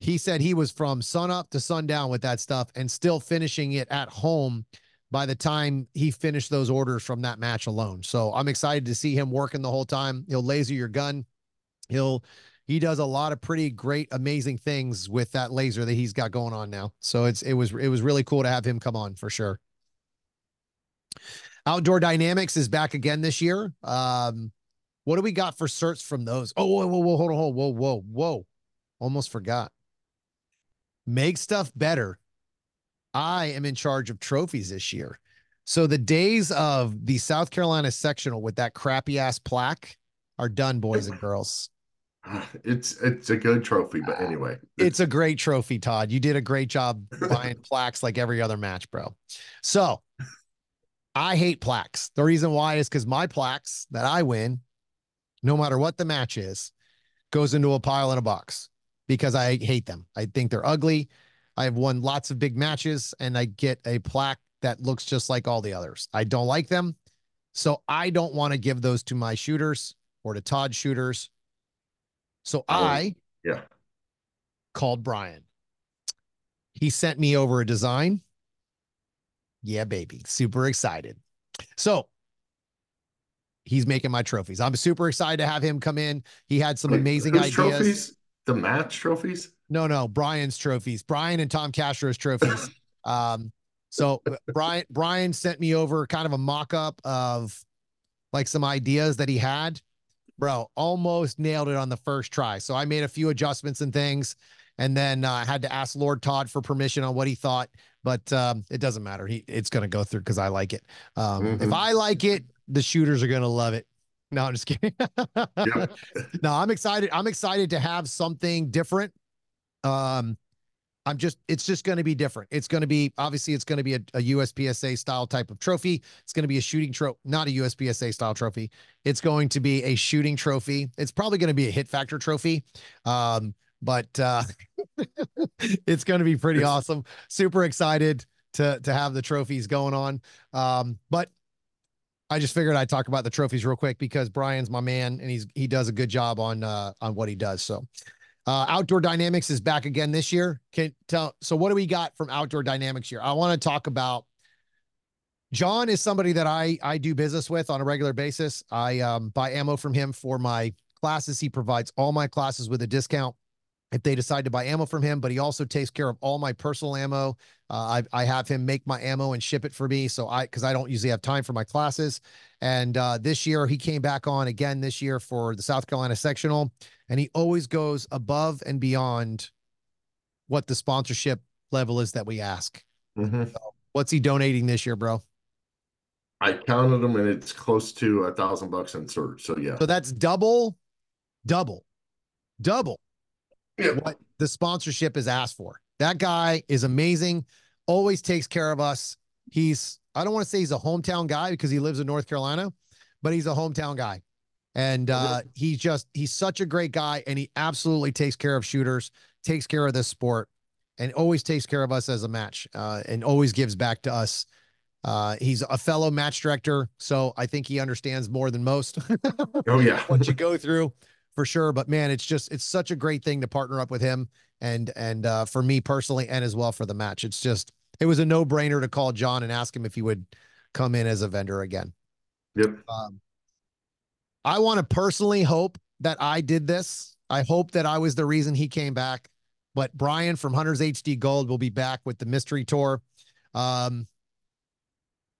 He said he was from sun up to sundown with that stuff and still finishing it at home by the time he finished those orders from that match alone. So I'm excited to see him working the whole time. He'll laser your gun he'll he does a lot of pretty great amazing things with that laser that he's got going on now so it's it was it was really cool to have him come on for sure Outdoor Dynamics is back again this year. Um, what do we got for certs from those? Oh, whoa, whoa, whoa, hold on, hold, whoa, whoa, whoa. Almost forgot. Make stuff better. I am in charge of trophies this year. So the days of the South Carolina sectional with that crappy ass plaque are done, boys and girls. It's it's a good trophy, but anyway. It's a great trophy, Todd. You did a great job buying plaques like every other match, bro. So I hate plaques. The reason why is because my plaques that I win, no matter what the match is, goes into a pile in a box because I hate them. I think they're ugly. I have won lots of big matches and I get a plaque that looks just like all the others. I don't like them. So I don't want to give those to my shooters or to Todd shooters. So Oh, I yeah. called Brian. He sent me over a design. Yeah, baby. Super excited. So he's making my trophies. I'm super excited to have him come in. He had some Wait, amazing ideas. Trophies? The match trophies? No, no, Brian's trophies. Brian and Tom Castro's trophies. um, so Brian Brian sent me over kind of a mock-up of like some ideas that he had. Bro, almost nailed it on the first try. So I made a few adjustments and things, and then uh, I had to ask Lord Todd for permission on what he thought. But um, it doesn't matter. He it's gonna go through because I like it. Um, If Mhm. I like it, the shooters are gonna love it. No, I'm just kidding. Yep. no, I'm excited. I'm excited to have something different. Um, I'm just, it's just going to be different. It's going to be, obviously, it's going to be a, a USPSA style type of trophy. It's going to be a shooting trophy, not a USPSA style trophy. It's going to be a shooting trophy. It's probably going to be a hit factor trophy. Um, but uh, it's going to be pretty awesome. Super excited to to have the trophies going on. Um, but I just figured I'd talk about the trophies real quick because Brian's my man and he's he does a good job on uh on what he does. So uh Outdoor Dynamics is back again this year. Can tell so what do we got from Outdoor Dynamics here? I want to talk about John is somebody that I I do business with on a regular basis. I um buy ammo from him for my classes. He provides all my classes with a discount if they decide to buy ammo from him, but he also takes care of all my personal ammo. Uh, I, I have him make my ammo and ship it for me. So I, cause I don't usually have time for my classes. And uh, this year he came back on again this year for the South Carolina sectional, and he always goes above and beyond what the sponsorship level is that we ask. Mhm. What's he donating this year, bro? I counted them and it's close to a thousand bucks in certs. So yeah. So that's double, double, double Yeah. what the sponsorship is asked for. That guy is amazing, always takes care of us. He's, I don't want to say he's a hometown guy because he lives in North Carolina, but he's a hometown guy. And uh, he's just, he's such a great guy and he absolutely takes care of shooters, takes care of this sport, and always takes care of us as a match uh, and always gives back to us. Uh, he's a fellow match director, so I think he understands more than most. Oh yeah. what you go through for sure. But man, it's just it's such a great thing to partner up with him and and uh, for me personally and as well for the match. It's just it was a no brainer to call John and ask him if he would come in as a vendor again. Yep. Um, I want to personally hope that I did this. I hope that I was the reason he came back. But Brian from Hunters HD Gold will be back with the mystery tour. Um,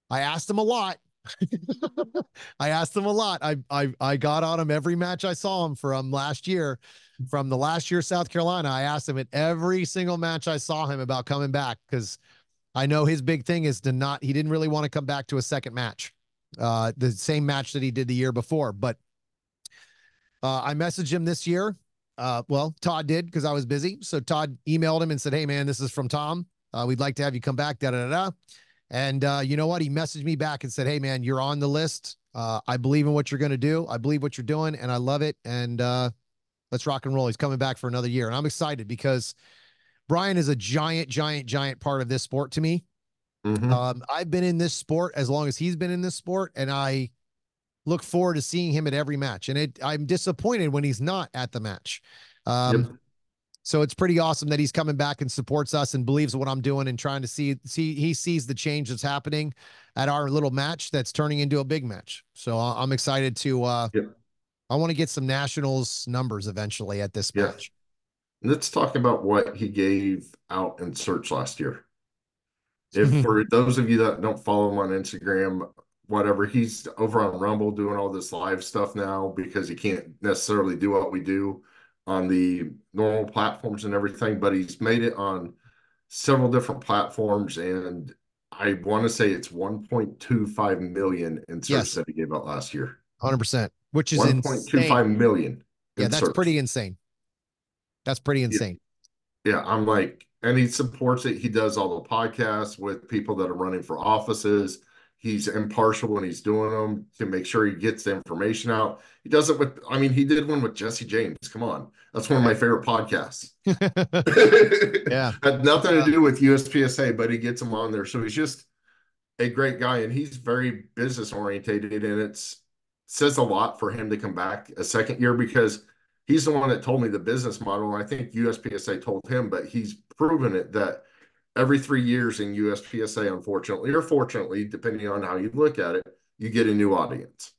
I asked him a lot. I asked him a lot. I I I got on him every match I saw him from last year, from the last year South Carolina. I asked him at every single match I saw him about coming back because I know his big thing is to not. He didn't really want to come back to a second match, uh, the same match that he did the year before. But uh, I messaged him this year. Uh, well, Todd did because I was busy. So Todd emailed him and said, "Hey man, this is from Tom. Uh, we'd like to have you come back." Da da da. da. And uh, you know what? He messaged me back and said, "Hey man, you're on the list. Uh, I believe in what you're going to do. I believe what you're doing, and I love it. And uh, let's rock and roll." He's coming back for another year, and I'm excited because Brian is a giant, giant, giant part of this sport to me. Mhm. Um, I've been in this sport as long as he's been in this sport, and I look forward to seeing him at every match. And it, I'm disappointed when he's not at the match. Um, Yep. So it's pretty awesome that he's coming back and supports us and believes what I'm doing and trying to see see he sees the change that's happening at our little match that's turning into a big match. So I'm excited to uh Yep. I want to get some nationals numbers eventually at this Yeah. match. Let's talk about what he gave out in certs last year. If for those of you that don't follow him on Instagram, whatever. He's over on Rumble doing all this live stuff now because he can't necessarily do what we do on the normal platforms and everything, but he's made it on several different platforms and I want to say it's 1.25 million in certs Yes. that he gave out last year. 100%, which is 1.25 insane. million. Yeah, that's certs. pretty insane. That's pretty insane. Yeah, I'm like, and he supports it. He does all the podcasts with people that are running for offices. He's impartial when he's doing them to make sure he gets the information out. He does it with, I mean, he did one with Jesse James. Come on. That's one of my favorite podcasts. Yeah. Had nothing to do with USPSA, but he gets him on there. So he's just a great guy and he's very business orientated and it's says a lot for him to come back a second year because he's the one that told me the business model. And I think USPSA told him, but he's proven it that every three years in USPSA, unfortunately or fortunately, depending on how you look at it, you get a new audience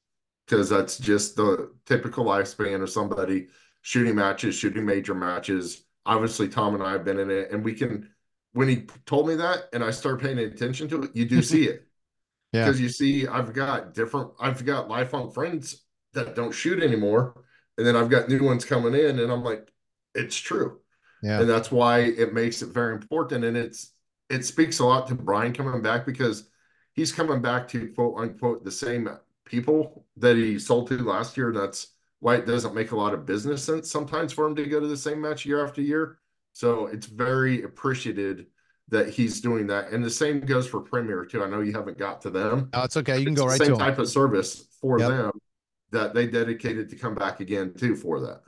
because that's just the typical lifespan of somebody shooting matches, shooting major matches. Obviously, Tom and I have been in it, and we can. When he told me that, and I started paying attention to it, you do see it Yeah. because you see, I've got different. I've got lifelong friends that don't shoot anymore, and then I've got new ones coming in, and I'm like, it's true Yeah. and that's why it makes it very important and it's it speaks a lot to brian coming back because he's coming back to quote unquote the same people that he sold to last year that's why it doesn't make a lot of business sense sometimes for him to go to the same match year after year so it's very appreciated that he's doing that and the same goes for premier too i know you haven't got to them Oh, it's okay. You can It's go right same to him. type of service for Yep. them that they dedicated to come back again too for that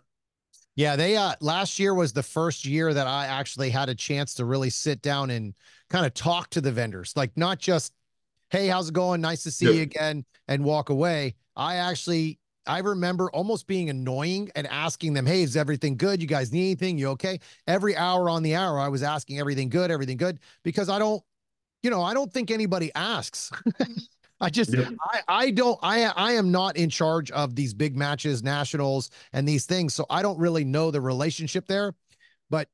Yeah, they uh last year was the first year that I actually had a chance to really sit down and kind of talk to the vendors. Like not just, hey, how's it going? Nice to see Yep. you again and walk away. I actually I remember almost being annoying and asking them, "Hey, is everything good? You guys need anything? You okay?" Every hour on the hour I was asking everything good, everything good because I don't you know, I don't think anybody asks. I just Yep. I I don't I I am not in charge of these big matches, nationals and these things, so I don't really know the relationship there, but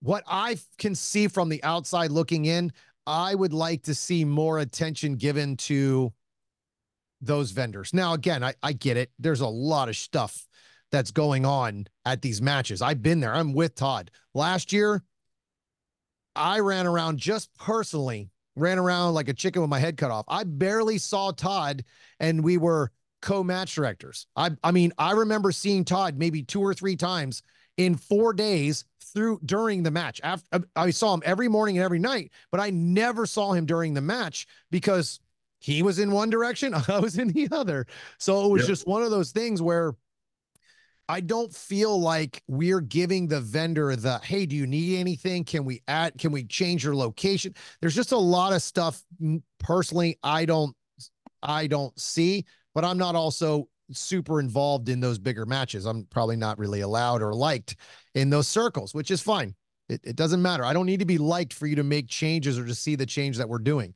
what I can see from the outside looking in, I would like to see more attention given to those vendors. Now again, I I get it. There's a lot of stuff that's going on at these matches. I've been there. I'm with Todd. Last year I ran around just personally, ran around like a chicken with my head cut off. I barely saw Todd and we were co-match directors. I I mean, I remember seeing Todd maybe two or three times in 4 days through during the match. After uh, I saw him every morning and every night, but I never saw him during the match because he was in one direction, I was in the other. So it was Yep. just one of those things where I don't feel like we're giving the vendor the hey, do you need anything? Can we add, can we change your location? There's just a lot of stuff personally I don't I don't see, but I'm not also super involved in those bigger matches. I'm probably not really allowed or liked in those circles, which is fine. It, it doesn't matter. I don't need to be liked for you to make changes or to see the change that we're doing.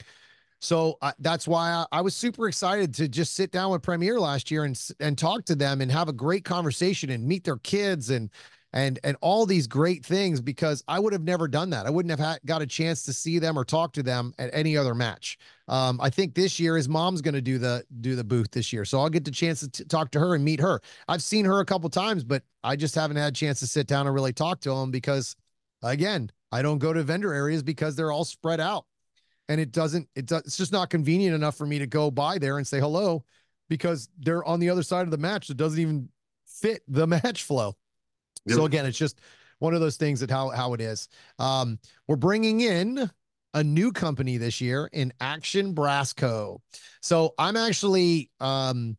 So uh, that's why I, I was super excited to just sit down with Premier last year and and talk to them and have a great conversation and meet their kids and and and all these great things because I would have never done that. I wouldn't have had, got a chance to see them or talk to them at any other match. Um, I think this year his mom's going to do the do the booth this year, so I'll get the chance to talk to her and meet her. I've seen her a couple times, but I just haven't had a chance to sit down and really talk to them because, again, I don't go to vendor areas because they're all spread out and it doesn't it does it's just not convenient enough for me to go by there and say hello because they're on the other side of the match that doesn't even fit the match flow. So again it's just one of those things that how how it is. Um we're bringing in a new company this year in Action Brass Co. So i'm actually um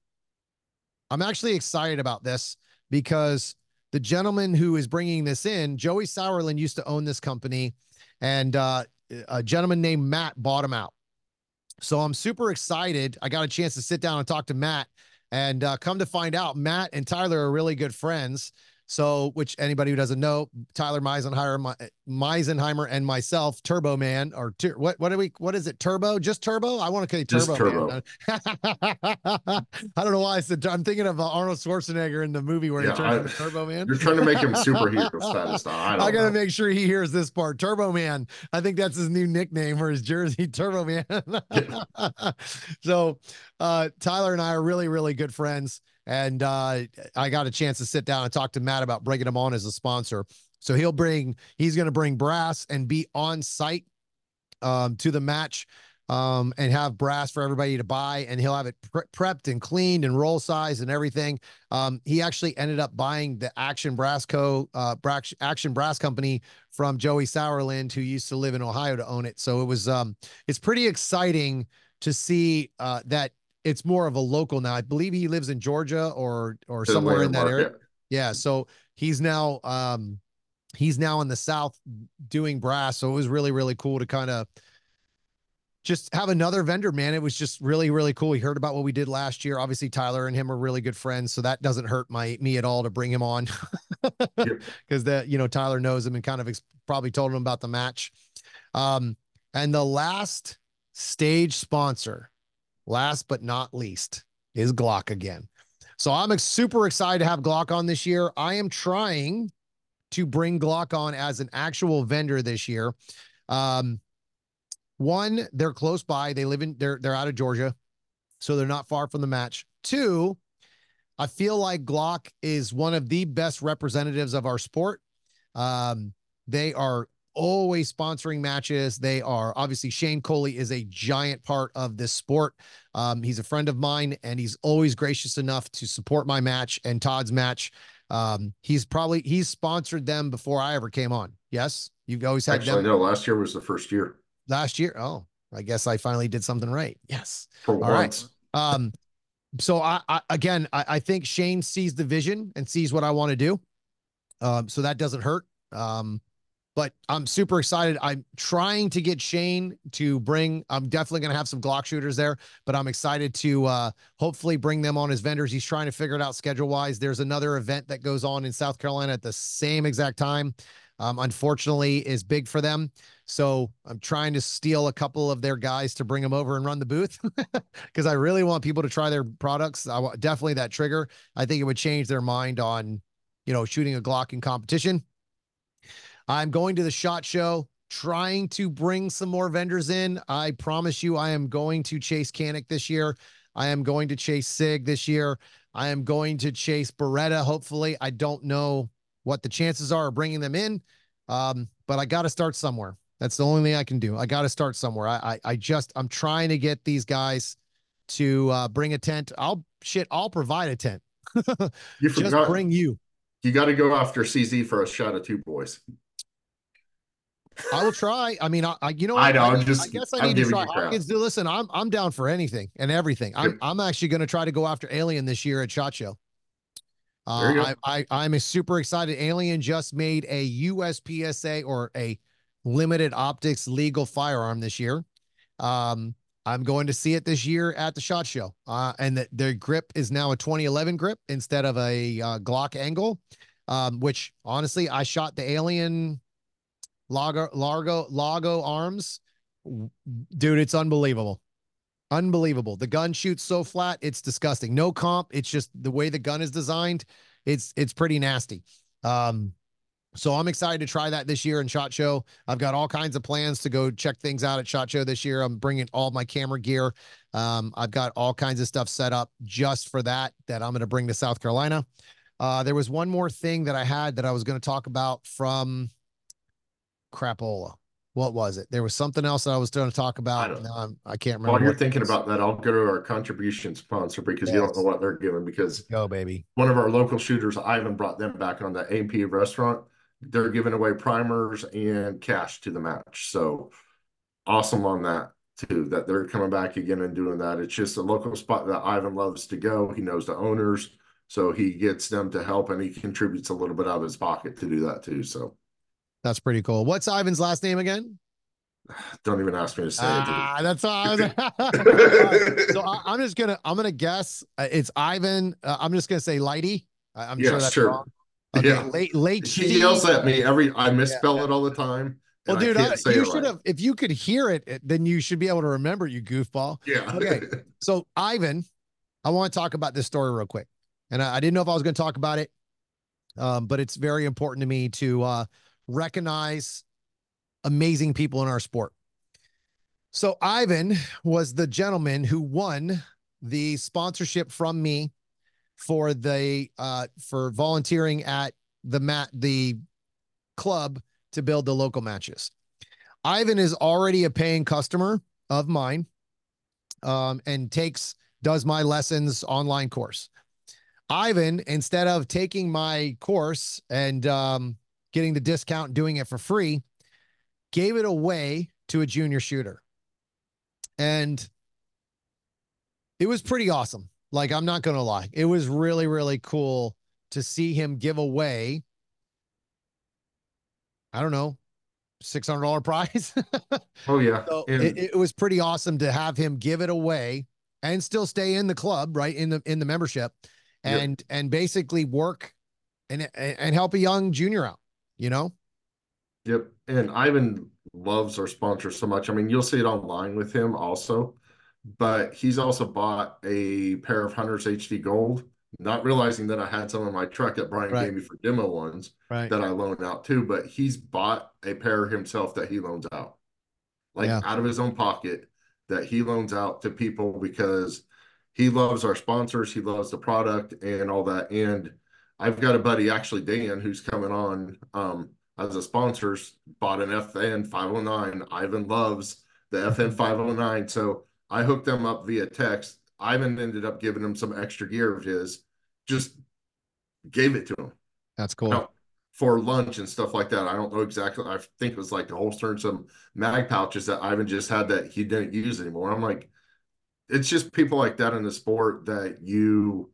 i'm actually excited about this because the gentleman who is bringing this in joey sauerland used to own this company. And uh a gentleman named Matt bought him out. So I'm super excited. I got a chance to sit down and talk to Matt, and uh, come to find out, Matt and Tyler are really good friends. So, which anybody who doesn't know, Tyler Meisenheimer, Meisenheimer, and myself, Turbo Man, or tur- what? What are we? What is it? Turbo? Just Turbo? I want to say Turbo, Man. I don't know why I said. I'm thinking of uh, Arnold Schwarzenegger in the movie where Yeah, he turns I- into Turbo Man. You're trying to make him superhero status. I I gotta know. make sure he hears this part. Turbo Man. I think that's his new nickname for his jersey, Turbo Man. so uh Tyler and I are really, really good friends. And uh I got a chance to sit down and talk to Matt about bringing him on as a sponsor. So he'll bring, he's gonna bring brass and be on site um to the match um and have brass for everybody to buy and he'll have it pre- prepped and cleaned and roll size and everything um, he actually ended up buying the Action Brass Co. Uh, Action Brass Company from Joey Sauerland, who used to live in Ohio to own it. So it was um, it's pretty exciting to see uh, that it's more of a local now. I believe he lives in Georgia or or somewhere in that area. Yeah. So he's now um, he's now in the South doing brass. So it was really really cool to kind of just have another vendor, man. It was just really, really cool. He heard about what we did last year. Obviously, Tyler and him are really good friends, so that doesn't hurt my me at all to bring him on, because that you know Tyler knows him and kind of ex- probably told him about the match. Um, and the last stage sponsor, last but not least, is Glock again. So I'm super excited to have Glock on this year. I am trying to bring Glock on as an actual vendor this year. Um, one, they're close by. They live in they're they're out of Georgia, so they're not far from the match. Two, I feel like Glock is one of the best representatives of our sport. Um, they are always sponsoring matches. They are obviously Shane Coley is a giant part of this sport. Um, he's a friend of mine, and he's always gracious enough to support my match and Todd's match. Um, he's probably he's sponsored them before I ever came on. Yes, you've always had Actually, them no. Last year was the first year last year. Oh, I guess I finally did something right. Yes. for All right. once. Um, so I, I again, I, I think Shane sees the vision and sees what I want to do. Um, so that doesn't hurt. Um, but I'm super excited. I'm trying to get Shane to bring. I'm definitely going to have some Glock shooters there, but I'm excited to uh, hopefully bring them on as vendors. He's trying to figure it out schedule wise. There's another event that goes on in South Carolina at the same exact time. Um, unfortunately, is big for them. So I'm trying to steal a couple of their guys to bring them over and run the booth because I really want people to try their products. I want definitely that trigger. I think it would change their mind on, you know, shooting a Glock in competition. I'm going to the shot show, trying to bring some more vendors in. I promise you, I am going to chase Canik this year. I am going to chase Sig this year. I am going to chase Beretta. Hopefully, I don't know what the chances are of bringing them in, um, but I got to start somewhere. That's the only thing I can do. I got to start somewhere. I, I, I just, I'm trying to get these guys to uh, bring a tent. I'll shit. I'll provide a tent. You just forgot. bring you. you got to go after CZ for a Shadow 2 boys. I will try. I mean, I, I you know, I know, I'm I, just- I guess I I'm need to try. you crap. Listen, I'm I'm down for anything and everything. I'm I'm actually going to try to go after Alien this year at Shot Show. Uh. I, I I'm super excited. Alien just made a USPSA or a limited optics legal firearm this year. Um, I'm going to see it this year at the Shot Show. Uh, and that their grip is now a 2011 grip instead of a uh, Glock angle. Um, which honestly, I shot the Alien Laugo Laugo Laugo arms. Dude, it's unbelievable. Unbelievable. The gun shoots so flat, it's disgusting. No comp. It's just the way the gun is designed. It's it's pretty nasty. Um, so I'm excited to try that this year in Shot Show. I've got all kinds of plans to go check things out at Shot Show this year. I'm bringing all my camera gear. Um, I've got all kinds of stuff set up just for that that I'm going to bring to South Carolina. Uh, there was one more thing that I had that I was going to talk about from Crapola. What was it? There was something else that I was going to talk about. Now I'm- I can't remember. While you're thinking about that, I'll go to our contribution sponsor because you don't know what they're giving. Because go, baby. one of our local shooters, Ivan, brought them back on the AP restaurant. They're giving away primers and cash to the match. So awesome on that too, that they're coming back again and doing that. It's just a local spot that Ivan loves to go. He knows the owners, so he gets them to help and he contributes a little bit out of his pocket to do that too. So That's pretty cool. What's Ivan's last name again? don't even ask me to say Ah, that's all. I was, so I, I'm just gonna I'm gonna guess uh, it's Ivan. Uh, I'm just gonna say Lighty. I, I'm Yeah, sure that's sure. wrong. Okay, Yeah. late late She yells at me every. I misspell it all the time. Well, and I dude, I- you it should right. have. If you could hear it, it- then you should be able to remember. You goofball. Yeah. Okay. So Ivan, I want to talk about this story real quick, and I, I didn't know if I was going to talk about it, um, but it's very important to me to uh, recognize amazing people in our sport. So Ivan was the gentleman who won the sponsorship from me for the uh, for volunteering at the mat the club to build the local matches. Ivan is already a paying customer of mine um, and takes does my lessons online course. Ivan, instead of taking my course and um, getting the discount, and doing it for free, gave it away to a junior shooter, and it was pretty awesome. Like I'm not gonna lie, it was really really cool to see him give away. I don't know, six hundred dollar prize. oh yeah. So And- it, it was pretty awesome to have him give it away and still stay in the club, right? In the in the membership Yep. and and basically work and and help a young junior out, you know? Yep. And Ivan loves our sponsor so much. I mean, you'll see it online with him also, but he's also bought a pair of Hunters HD Gold, not realizing that I had some in my truck that Brian Right. gave me for demo ones Right. that I loan out too. But he's bought a pair himself that he loans out, like Yeah. out of his own pocket, that he loans out to people because he loves our sponsors, he loves the product and all that. And I've got a buddy, actually Dan, who's coming on um, as a sponsors, bought an FN 509. Ivan loves the FN 509, so I hooked them up via text. Ivan ended up giving him some extra gear of his, just gave it to him That's cool. Now, for lunch and stuff like that. I don't know exactly. I think it was like a holster and some mag pouches that Ivan just had that he didn't use anymore. I'm like, it's just people like that in the sport that you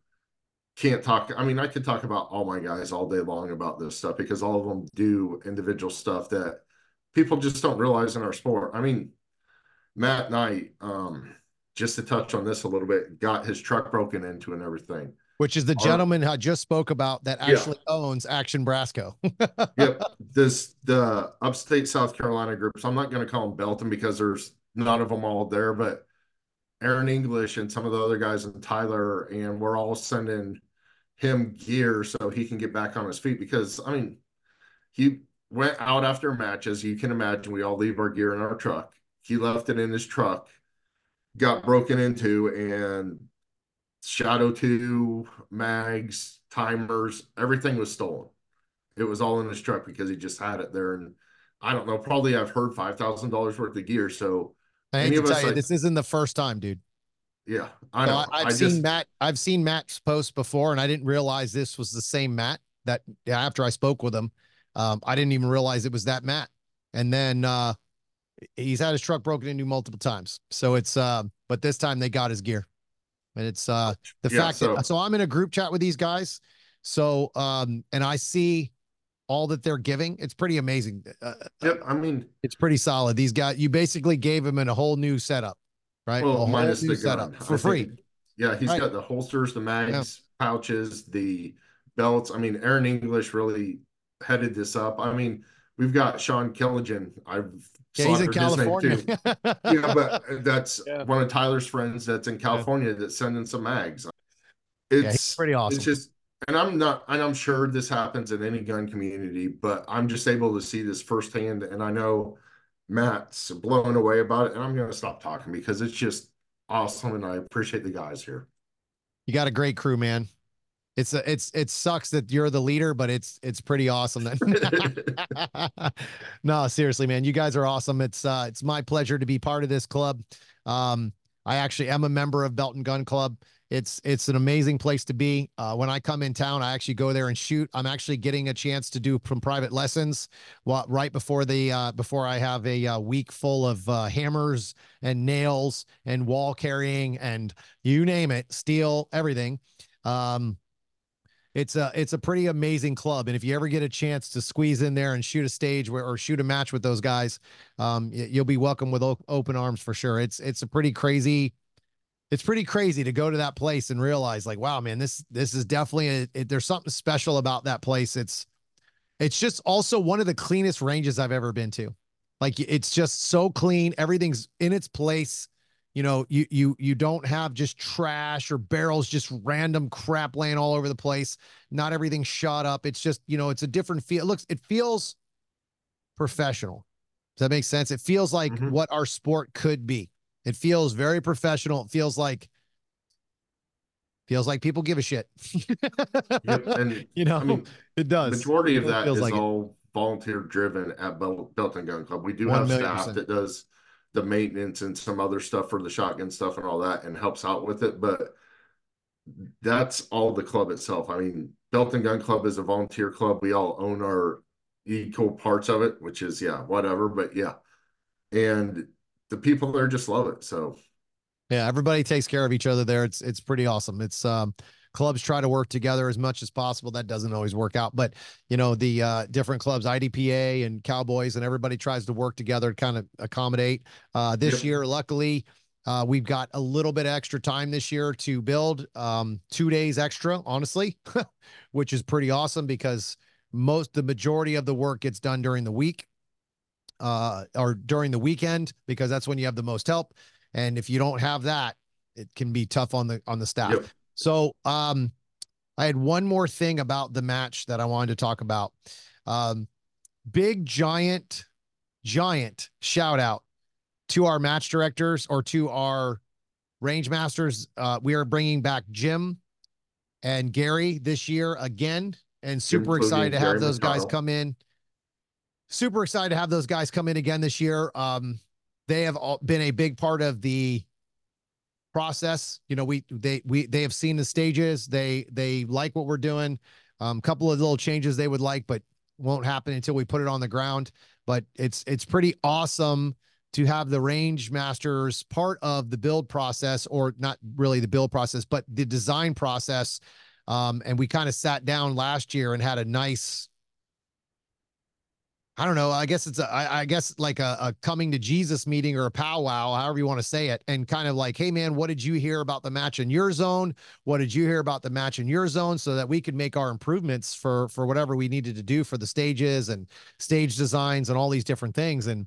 can't talk. I mean, I could talk about all my guys all day long about this stuff because all of them do individual stuff that people just don't realize in our sport. I mean, Matt Knight, um, just to touch on this a little bit, got his truck broken into and everything. Which is the Our- gentleman I just spoke about that Yeah. actually owns Action Brass Co. yep. This the upstate South Carolina groups. I'm not going to call them Belton because there's none of them all there, but Aaron English and some of the other guys and Tyler, and we're all sending him gear so he can get back on his feet because I mean he went out after matches. You can imagine we all leave our gear in our truck. He left it in his truck, got broken into, and Shadow 2, mags, timers, everything was stolen. It was all in his truck because he just had it there. And I don't know, probably I've heard $5,000 worth of gear. So, I hate to tell us, you, like- this isn't the first time, dude. Yeah, I So know. I, have seen just, Matt. I've seen Matt's post before, and I didn't realize this was the same Matt. That after I spoke with him, um, I didn't even realize it was that Matt. And then uh, he's had his truck broken into multiple times. So it's, uh, but this time they got his gear, and it's uh, the Yeah, fact so- that so I'm in a group chat with these guys. So um, and I see all that they're giving. It's pretty amazing. Uh, yep, I mean, it's pretty solid. These guys, you basically gave him a whole new setup, right? a well, minus new the gun. setup for I free. think- yeah, he's Right. got the holsters, the mags, pouches, the belts. I mean, Aaron English really headed this up. I mean, we've got Sean Killigan. I've Yeah, he's in slaughtered California. too. yeah, but that's Yeah. one of Tyler's friends that's in California that's sending some mags. It's he's pretty awesome. It's just, and I'm not, and I'm sure this happens in any gun community, but I'm just able to see this firsthand, and I know Matt's blown away about it, and I'm going to stop talking because it's just awesome, and I appreciate the guys here. you got a great crew, man. It's a, it's it sucks that you're the leader, but it's it's pretty awesome. That no, seriously, man, you guys are awesome. It's uh it's my pleasure to be part of this club. Um, I actually am a member of Belton Gun Club. It's it's an amazing place to be. Uh, when I come in town, I actually go there and shoot. I'm actually getting a chance to do some private lessons. Well, right before the uh, before I have a uh, week full of uh, hammers and nails and wall carrying and you name it, steel, everything. Um, it's a it's a pretty amazing club, and if you ever get a chance to squeeze in there and shoot a stage where, or shoot a match with those guys, um, you'll be welcome with open arms for sure. It's it's a pretty crazy it's pretty crazy to go to that place and realize like wow man this this is definitely a, it, there's something special about that place. It's it's just also one of the cleanest ranges i've ever been to. Like it's just so clean. Everything's in its place. You know you you you don't have just trash or barrels just random crap laying all over the place. Not everything shot up. It's just you know it's a different feel. It looks it feels professional. Does that make sense? It feels like Mhm. what our sport could be it feels very professional it feels like feels like people give a shit Yep. And you know I mean, it does majority of It that is like it. all volunteer driven at Bel- Belton Gun Club. We do have staff percent. that does the maintenance and some other stuff for the shotgun stuff and all that and helps out with it. But that's all the club itself. I mean, Belton Gun Club is a volunteer club. We all own our equal parts of it, which is yeah, whatever. But yeah. And the people there just love it. So Yeah, everybody takes care of each other there. It's it's pretty awesome. It's um clubs try to work together as much as possible. That doesn't always work out, but you know, the uh different clubs, IDPA and Cowboys and everybody tries to work together to kind of accommodate. Uh this Yep. year luckily uh we've got a little bit extra time this year to build um 2 days extra, honestly, which is pretty awesome because most the majority of the work gets done during the week uh or during the weekend because that's when you have the most help. And if you don't have that it can be tough on the on the staff. Yep. so um i had one more thing about the match that i wanted to talk about. Um big giant giant shout out to our match directors or to our range masters. Uh we are bringing back jim and gary this year again and super excited to have Gary those guys come in super excited to have those guys come in again this year. Um, they have all been a big part of the process. You know, we they we they have seen the stages. They they like what we're doing. Um, couple of little changes they would like, but won't happen until we put it on the ground. But it's it's pretty awesome to have the range masters part of the build process, or not really the build process, but the design process. Um, and we kind of sat down last year and had a nice I don't know. I guess it's a, I, I guess like a, a coming to Jesus meeting or a powwow, however you want to say it, and kind of like, hey man, what did you hear about the match in your zone? What did you hear about the match in your zone, so that we could make our improvements for for whatever we needed to do for the stages and stage designs and all these different things. And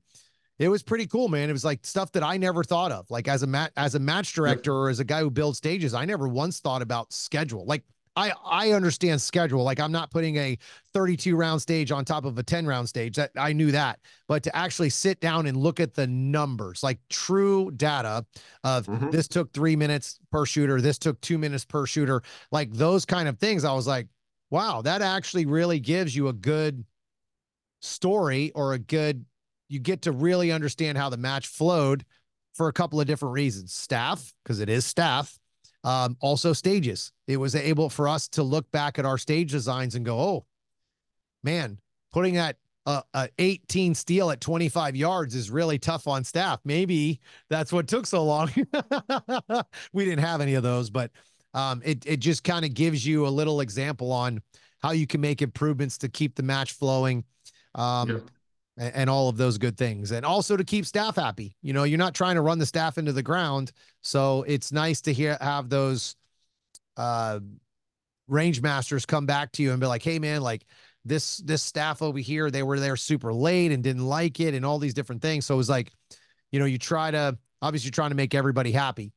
it was pretty cool, man. It was like stuff that I never thought of. Like as a mat as a match director or as a guy who builds stages, I never once thought about schedule. Like I I understand schedule. Like I'm not putting a 32 round stage on top of a 10 round stage. That I knew that. But to actually sit down and look at the numbers, like true data of Mhm. this took three minutes per shooter, this took two minutes per shooter, like those kind of things, I was like, wow, that actually really gives you a good story or a good you get to really understand how the match flowed for a couple of different reasons. Staff, because it is staff, um, also stages. It was able for us to look back at our stage designs and go, oh, man, putting that uh, uh, 18 steel at 25 yards is really tough on staff. Maybe that's what took so long. we didn't have any of those, but um, it it just kind of gives you a little example on how you can make improvements to keep the match flowing. Um. A- and all of those good things and also to keep staff happy. You know you're not trying to run the staff into the ground so it's nice to hear have those uh range masters come back to you and be like hey man like this this staff over here they were there super late and didn't like it and all these different things. So it was like you know you try to obviously trying to make everybody happy.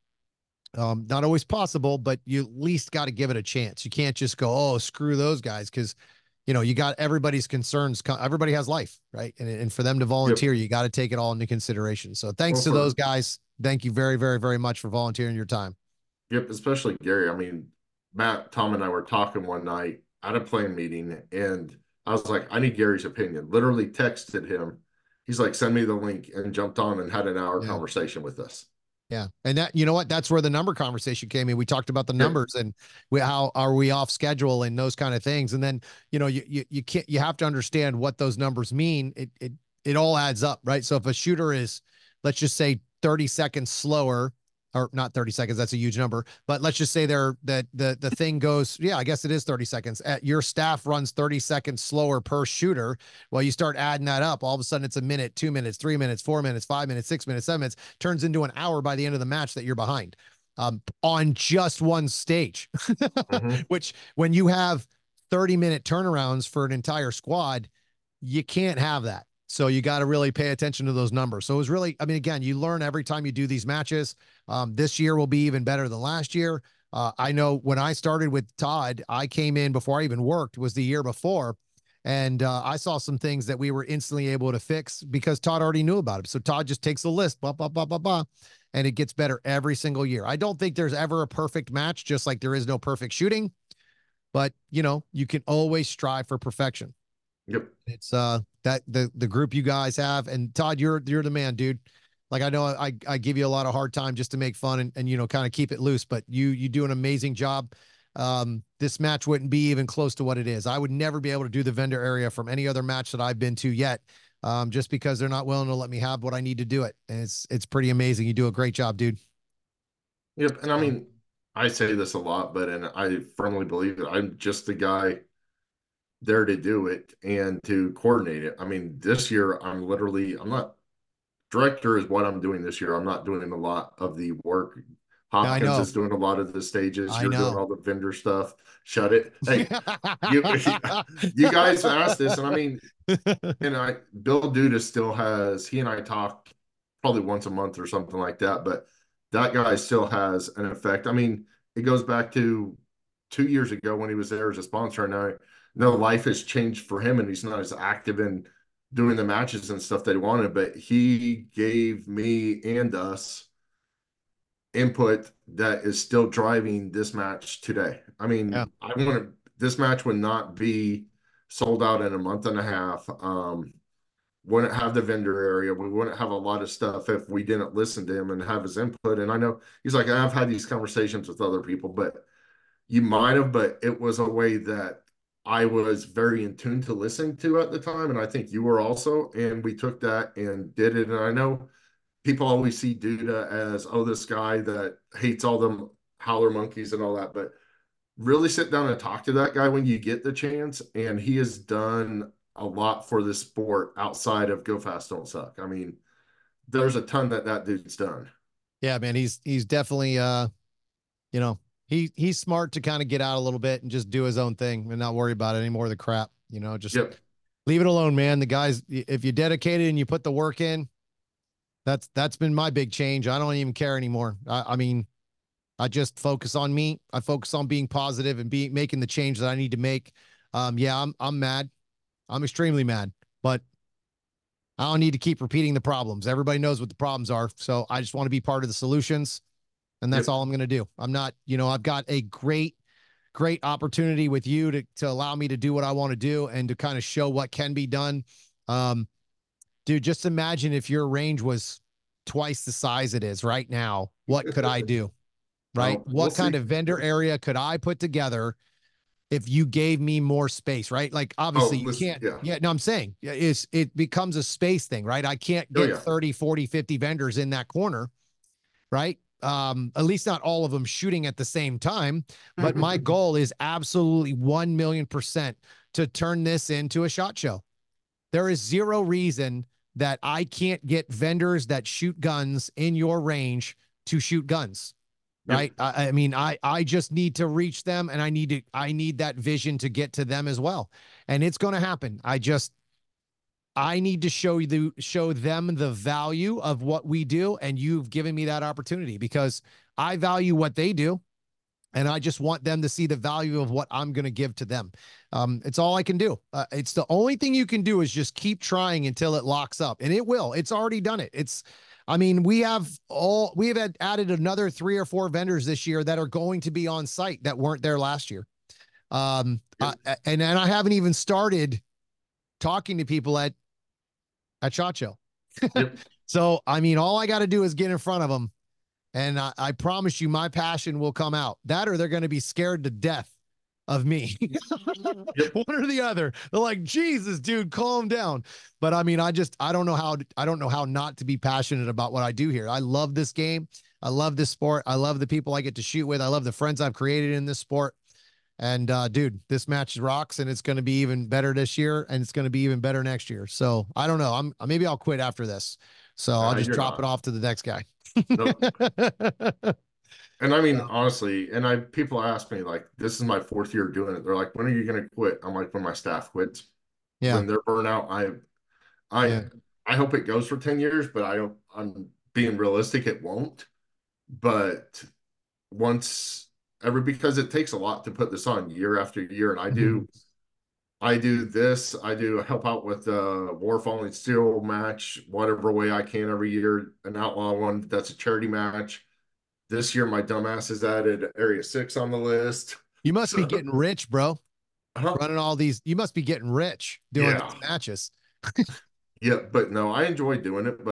Um not always possible but you at least got to give it a chance. You can't just go oh screw those guys because you know, you got everybody's concerns. Everybody has life, right? And, and for them to volunteer, you got to take it all into consideration. So thanks Well, to those guys. Thank you very, very, very much for volunteering your time. Yep, especially Gary. I mean, Matt, Tom, and I were talking one night at a plan meeting, and I was like, I need Gary's opinion. Literally texted him. He's like, send me the link, and jumped on and had an hour Yeah. conversation with us. Yeah. And that, you know what? That's where the number conversation came in. We talked about the Yeah. numbers and we, how are we off schedule and those kind of things. And then, you know, you, you, you can't, you have to understand what those numbers mean. It, it, it all adds up, right? So if a shooter is, let's just say 30 seconds slower or not 30 seconds, that's a huge number, but let's just say they're that the, the thing goes, yeah, I guess it is 30 seconds. At your staff runs 30 seconds slower per shooter. Well, you start adding that up. All of a sudden it's a minute, two minutes, three minutes, four minutes, five minutes, six minutes, seven minutes turns into an hour by the end of the match that you're behind. um, on just one stage, Mhm. which when you have 30 minute turnarounds for an entire squad, you can't have that. So you got to really pay attention to those numbers. So it was really, I mean, again, you learn every time you do these matches. Um, this year will be even better than last year. Uh, I know when I started with Todd, I came in before I even worked, was the year before. And uh, I saw some things that we were instantly able to fix because Todd already knew about it. So Todd just takes a list, blah, blah, blah, blah, blah, and it gets better every single year. I don't think there's ever a perfect match, just like there is no perfect shooting. But you know, you can always strive for perfection. Yep. It's uh that the the group you guys have, and Todd, you're you're the man, dude. Like I know I I give you a lot of hard time just to make fun and and you know kind of keep it loose, but you you do an amazing job. Um, this match wouldn't be even close to what it is. I would never be able to do the vendor area from any other match that I've been to yet, um, just because they're not willing to let me have what I need to do it. And it's it's pretty amazing. You do a great job, dude. Yep. And I mean, I say this a lot, but and I firmly believe it. I'm just the guy there to do it and to coordinate it. I mean, this year I'm literally I'm not director is what I'm doing this year. I'm not doing a lot of the work. Hopkins is doing a lot of the stages. I You're know. doing all the vendor stuff. Shut it. Hey, you- you guys asked this, and I mean, and I Bill Duda still has he and I talk probably once a month or something like that, but that guy still has an effect. I mean, it goes back to two years ago when he was there as a sponsor, and I know life has changed for him, and he's not as active in doing the matches and stuff that he wanted, but he gave me and us input that is still driving this match today. I mean, Yeah. I want to this match would not be sold out in a month and a half. Um, wouldn't have the vendor area. We wouldn't have a lot of stuff if we didn't listen to him and have his input. And I know he's like, I've had these conversations with other people, but you might have, but it was a way that I was very in tune to listen to at the time. And I think you were also. And we took that and did it. And I know people always see Duda as, oh, this guy that hates all them howler monkeys and all that. But really sit down and talk to that guy when you get the chance. And he has done a lot for this sport outside of Go Fast Don't Suck. I mean, there's a ton that that dude's done. Yeah, man, he's he's definitely uh, you know, he he's smart to kind of get out a little bit and just do his own thing and not worry about any more of the crap. You know, just Yep. leave it alone, man. The guys, if you dedicate it and you put the work in, that's that's been my big change. I don't even care anymore. I, I mean, I just focus on me. I focus on being positive and being making the change that I need to make. Um, yeah, I'm I'm mad. I'm extremely mad, but I don't need to keep repeating the problems. Everybody knows what the problems are. So I just want to be part of the solutions. And that's Yep. all I'm going to do. I'm not, you know, I've got a great, great opportunity with you to, to allow me to do what I want to do and to kind of show what can be done. Um, dude, just imagine if your range was twice the size it is right now. What could I do? Right? Well, we'll what kind see. of vendor area could I put together if you gave me more space, right? Like obviously you can't. yeah. Yeah. no, I'm saying yeah, it's it becomes a space thing, right? I can't Oh, get yeah. 30, 40, 50 vendors in that corner, right? Um, at least not all of them shooting at the same time. But my goal is absolutely 1 million percent to turn this into a shot show. There is zero reason that I can't get vendors that shoot guns in your range to shoot guns. Yep. Right. I, I mean, I I just need to reach them and I need to I need that vision to get to them as well. And it's gonna happen. I just I need to show you the show them the value of what we do, and you've given me that opportunity because I value what they do, and I just want them to see the value of what I'm going to give to them. Um, it's all I can do. Uh, it's the only thing you can do is just keep trying until it locks up, and it will. It's already done it. It's, I mean, we have all we have had added another three or four vendors this year that are going to be on site that weren't there last year. Um, uh, and and I haven't even started talking to people at at Shot Show. Yep. so I mean, all I got to do is get in front of them, and I, I promise you, my passion will come out. That or they're going to be scared to death of me. Yep. One or the other. They're like, Jesus, dude, calm down. But I mean, I just I don't know how I don't know how not to be passionate about what I do here. I love this game. I love this sport. I love the people I get to shoot with. I love the friends I've created in this sport. And uh, dude, this match rocks, and it's going to be even better this year, and it's going to be even better next year. So I don't know. I'm maybe I'll quit after this. So I'll Uh, just drop not. it off to the next guy. Nope. And I mean, Yeah. honestly, and I people ask me like, this is my fourth year doing it. They're like, when are you gonna quit? I'm like, when my staff quits. Yeah. When they're burnout, I I Yeah. I hope it goes for 10 years, but I don't I'm being realistic, it won't. But once ever because it takes a lot to put this on year after year, and I do mm-hmm. I do this, I do help out with the War Falling Steel match, whatever way I can every year, an outlaw one that's a charity match. This year, my dumbass has added Area Six on the list. You must be getting rich, bro. Huh? Running all these. You must be getting rich doing Yeah. these matches. Yeah, but no, I enjoy doing it. But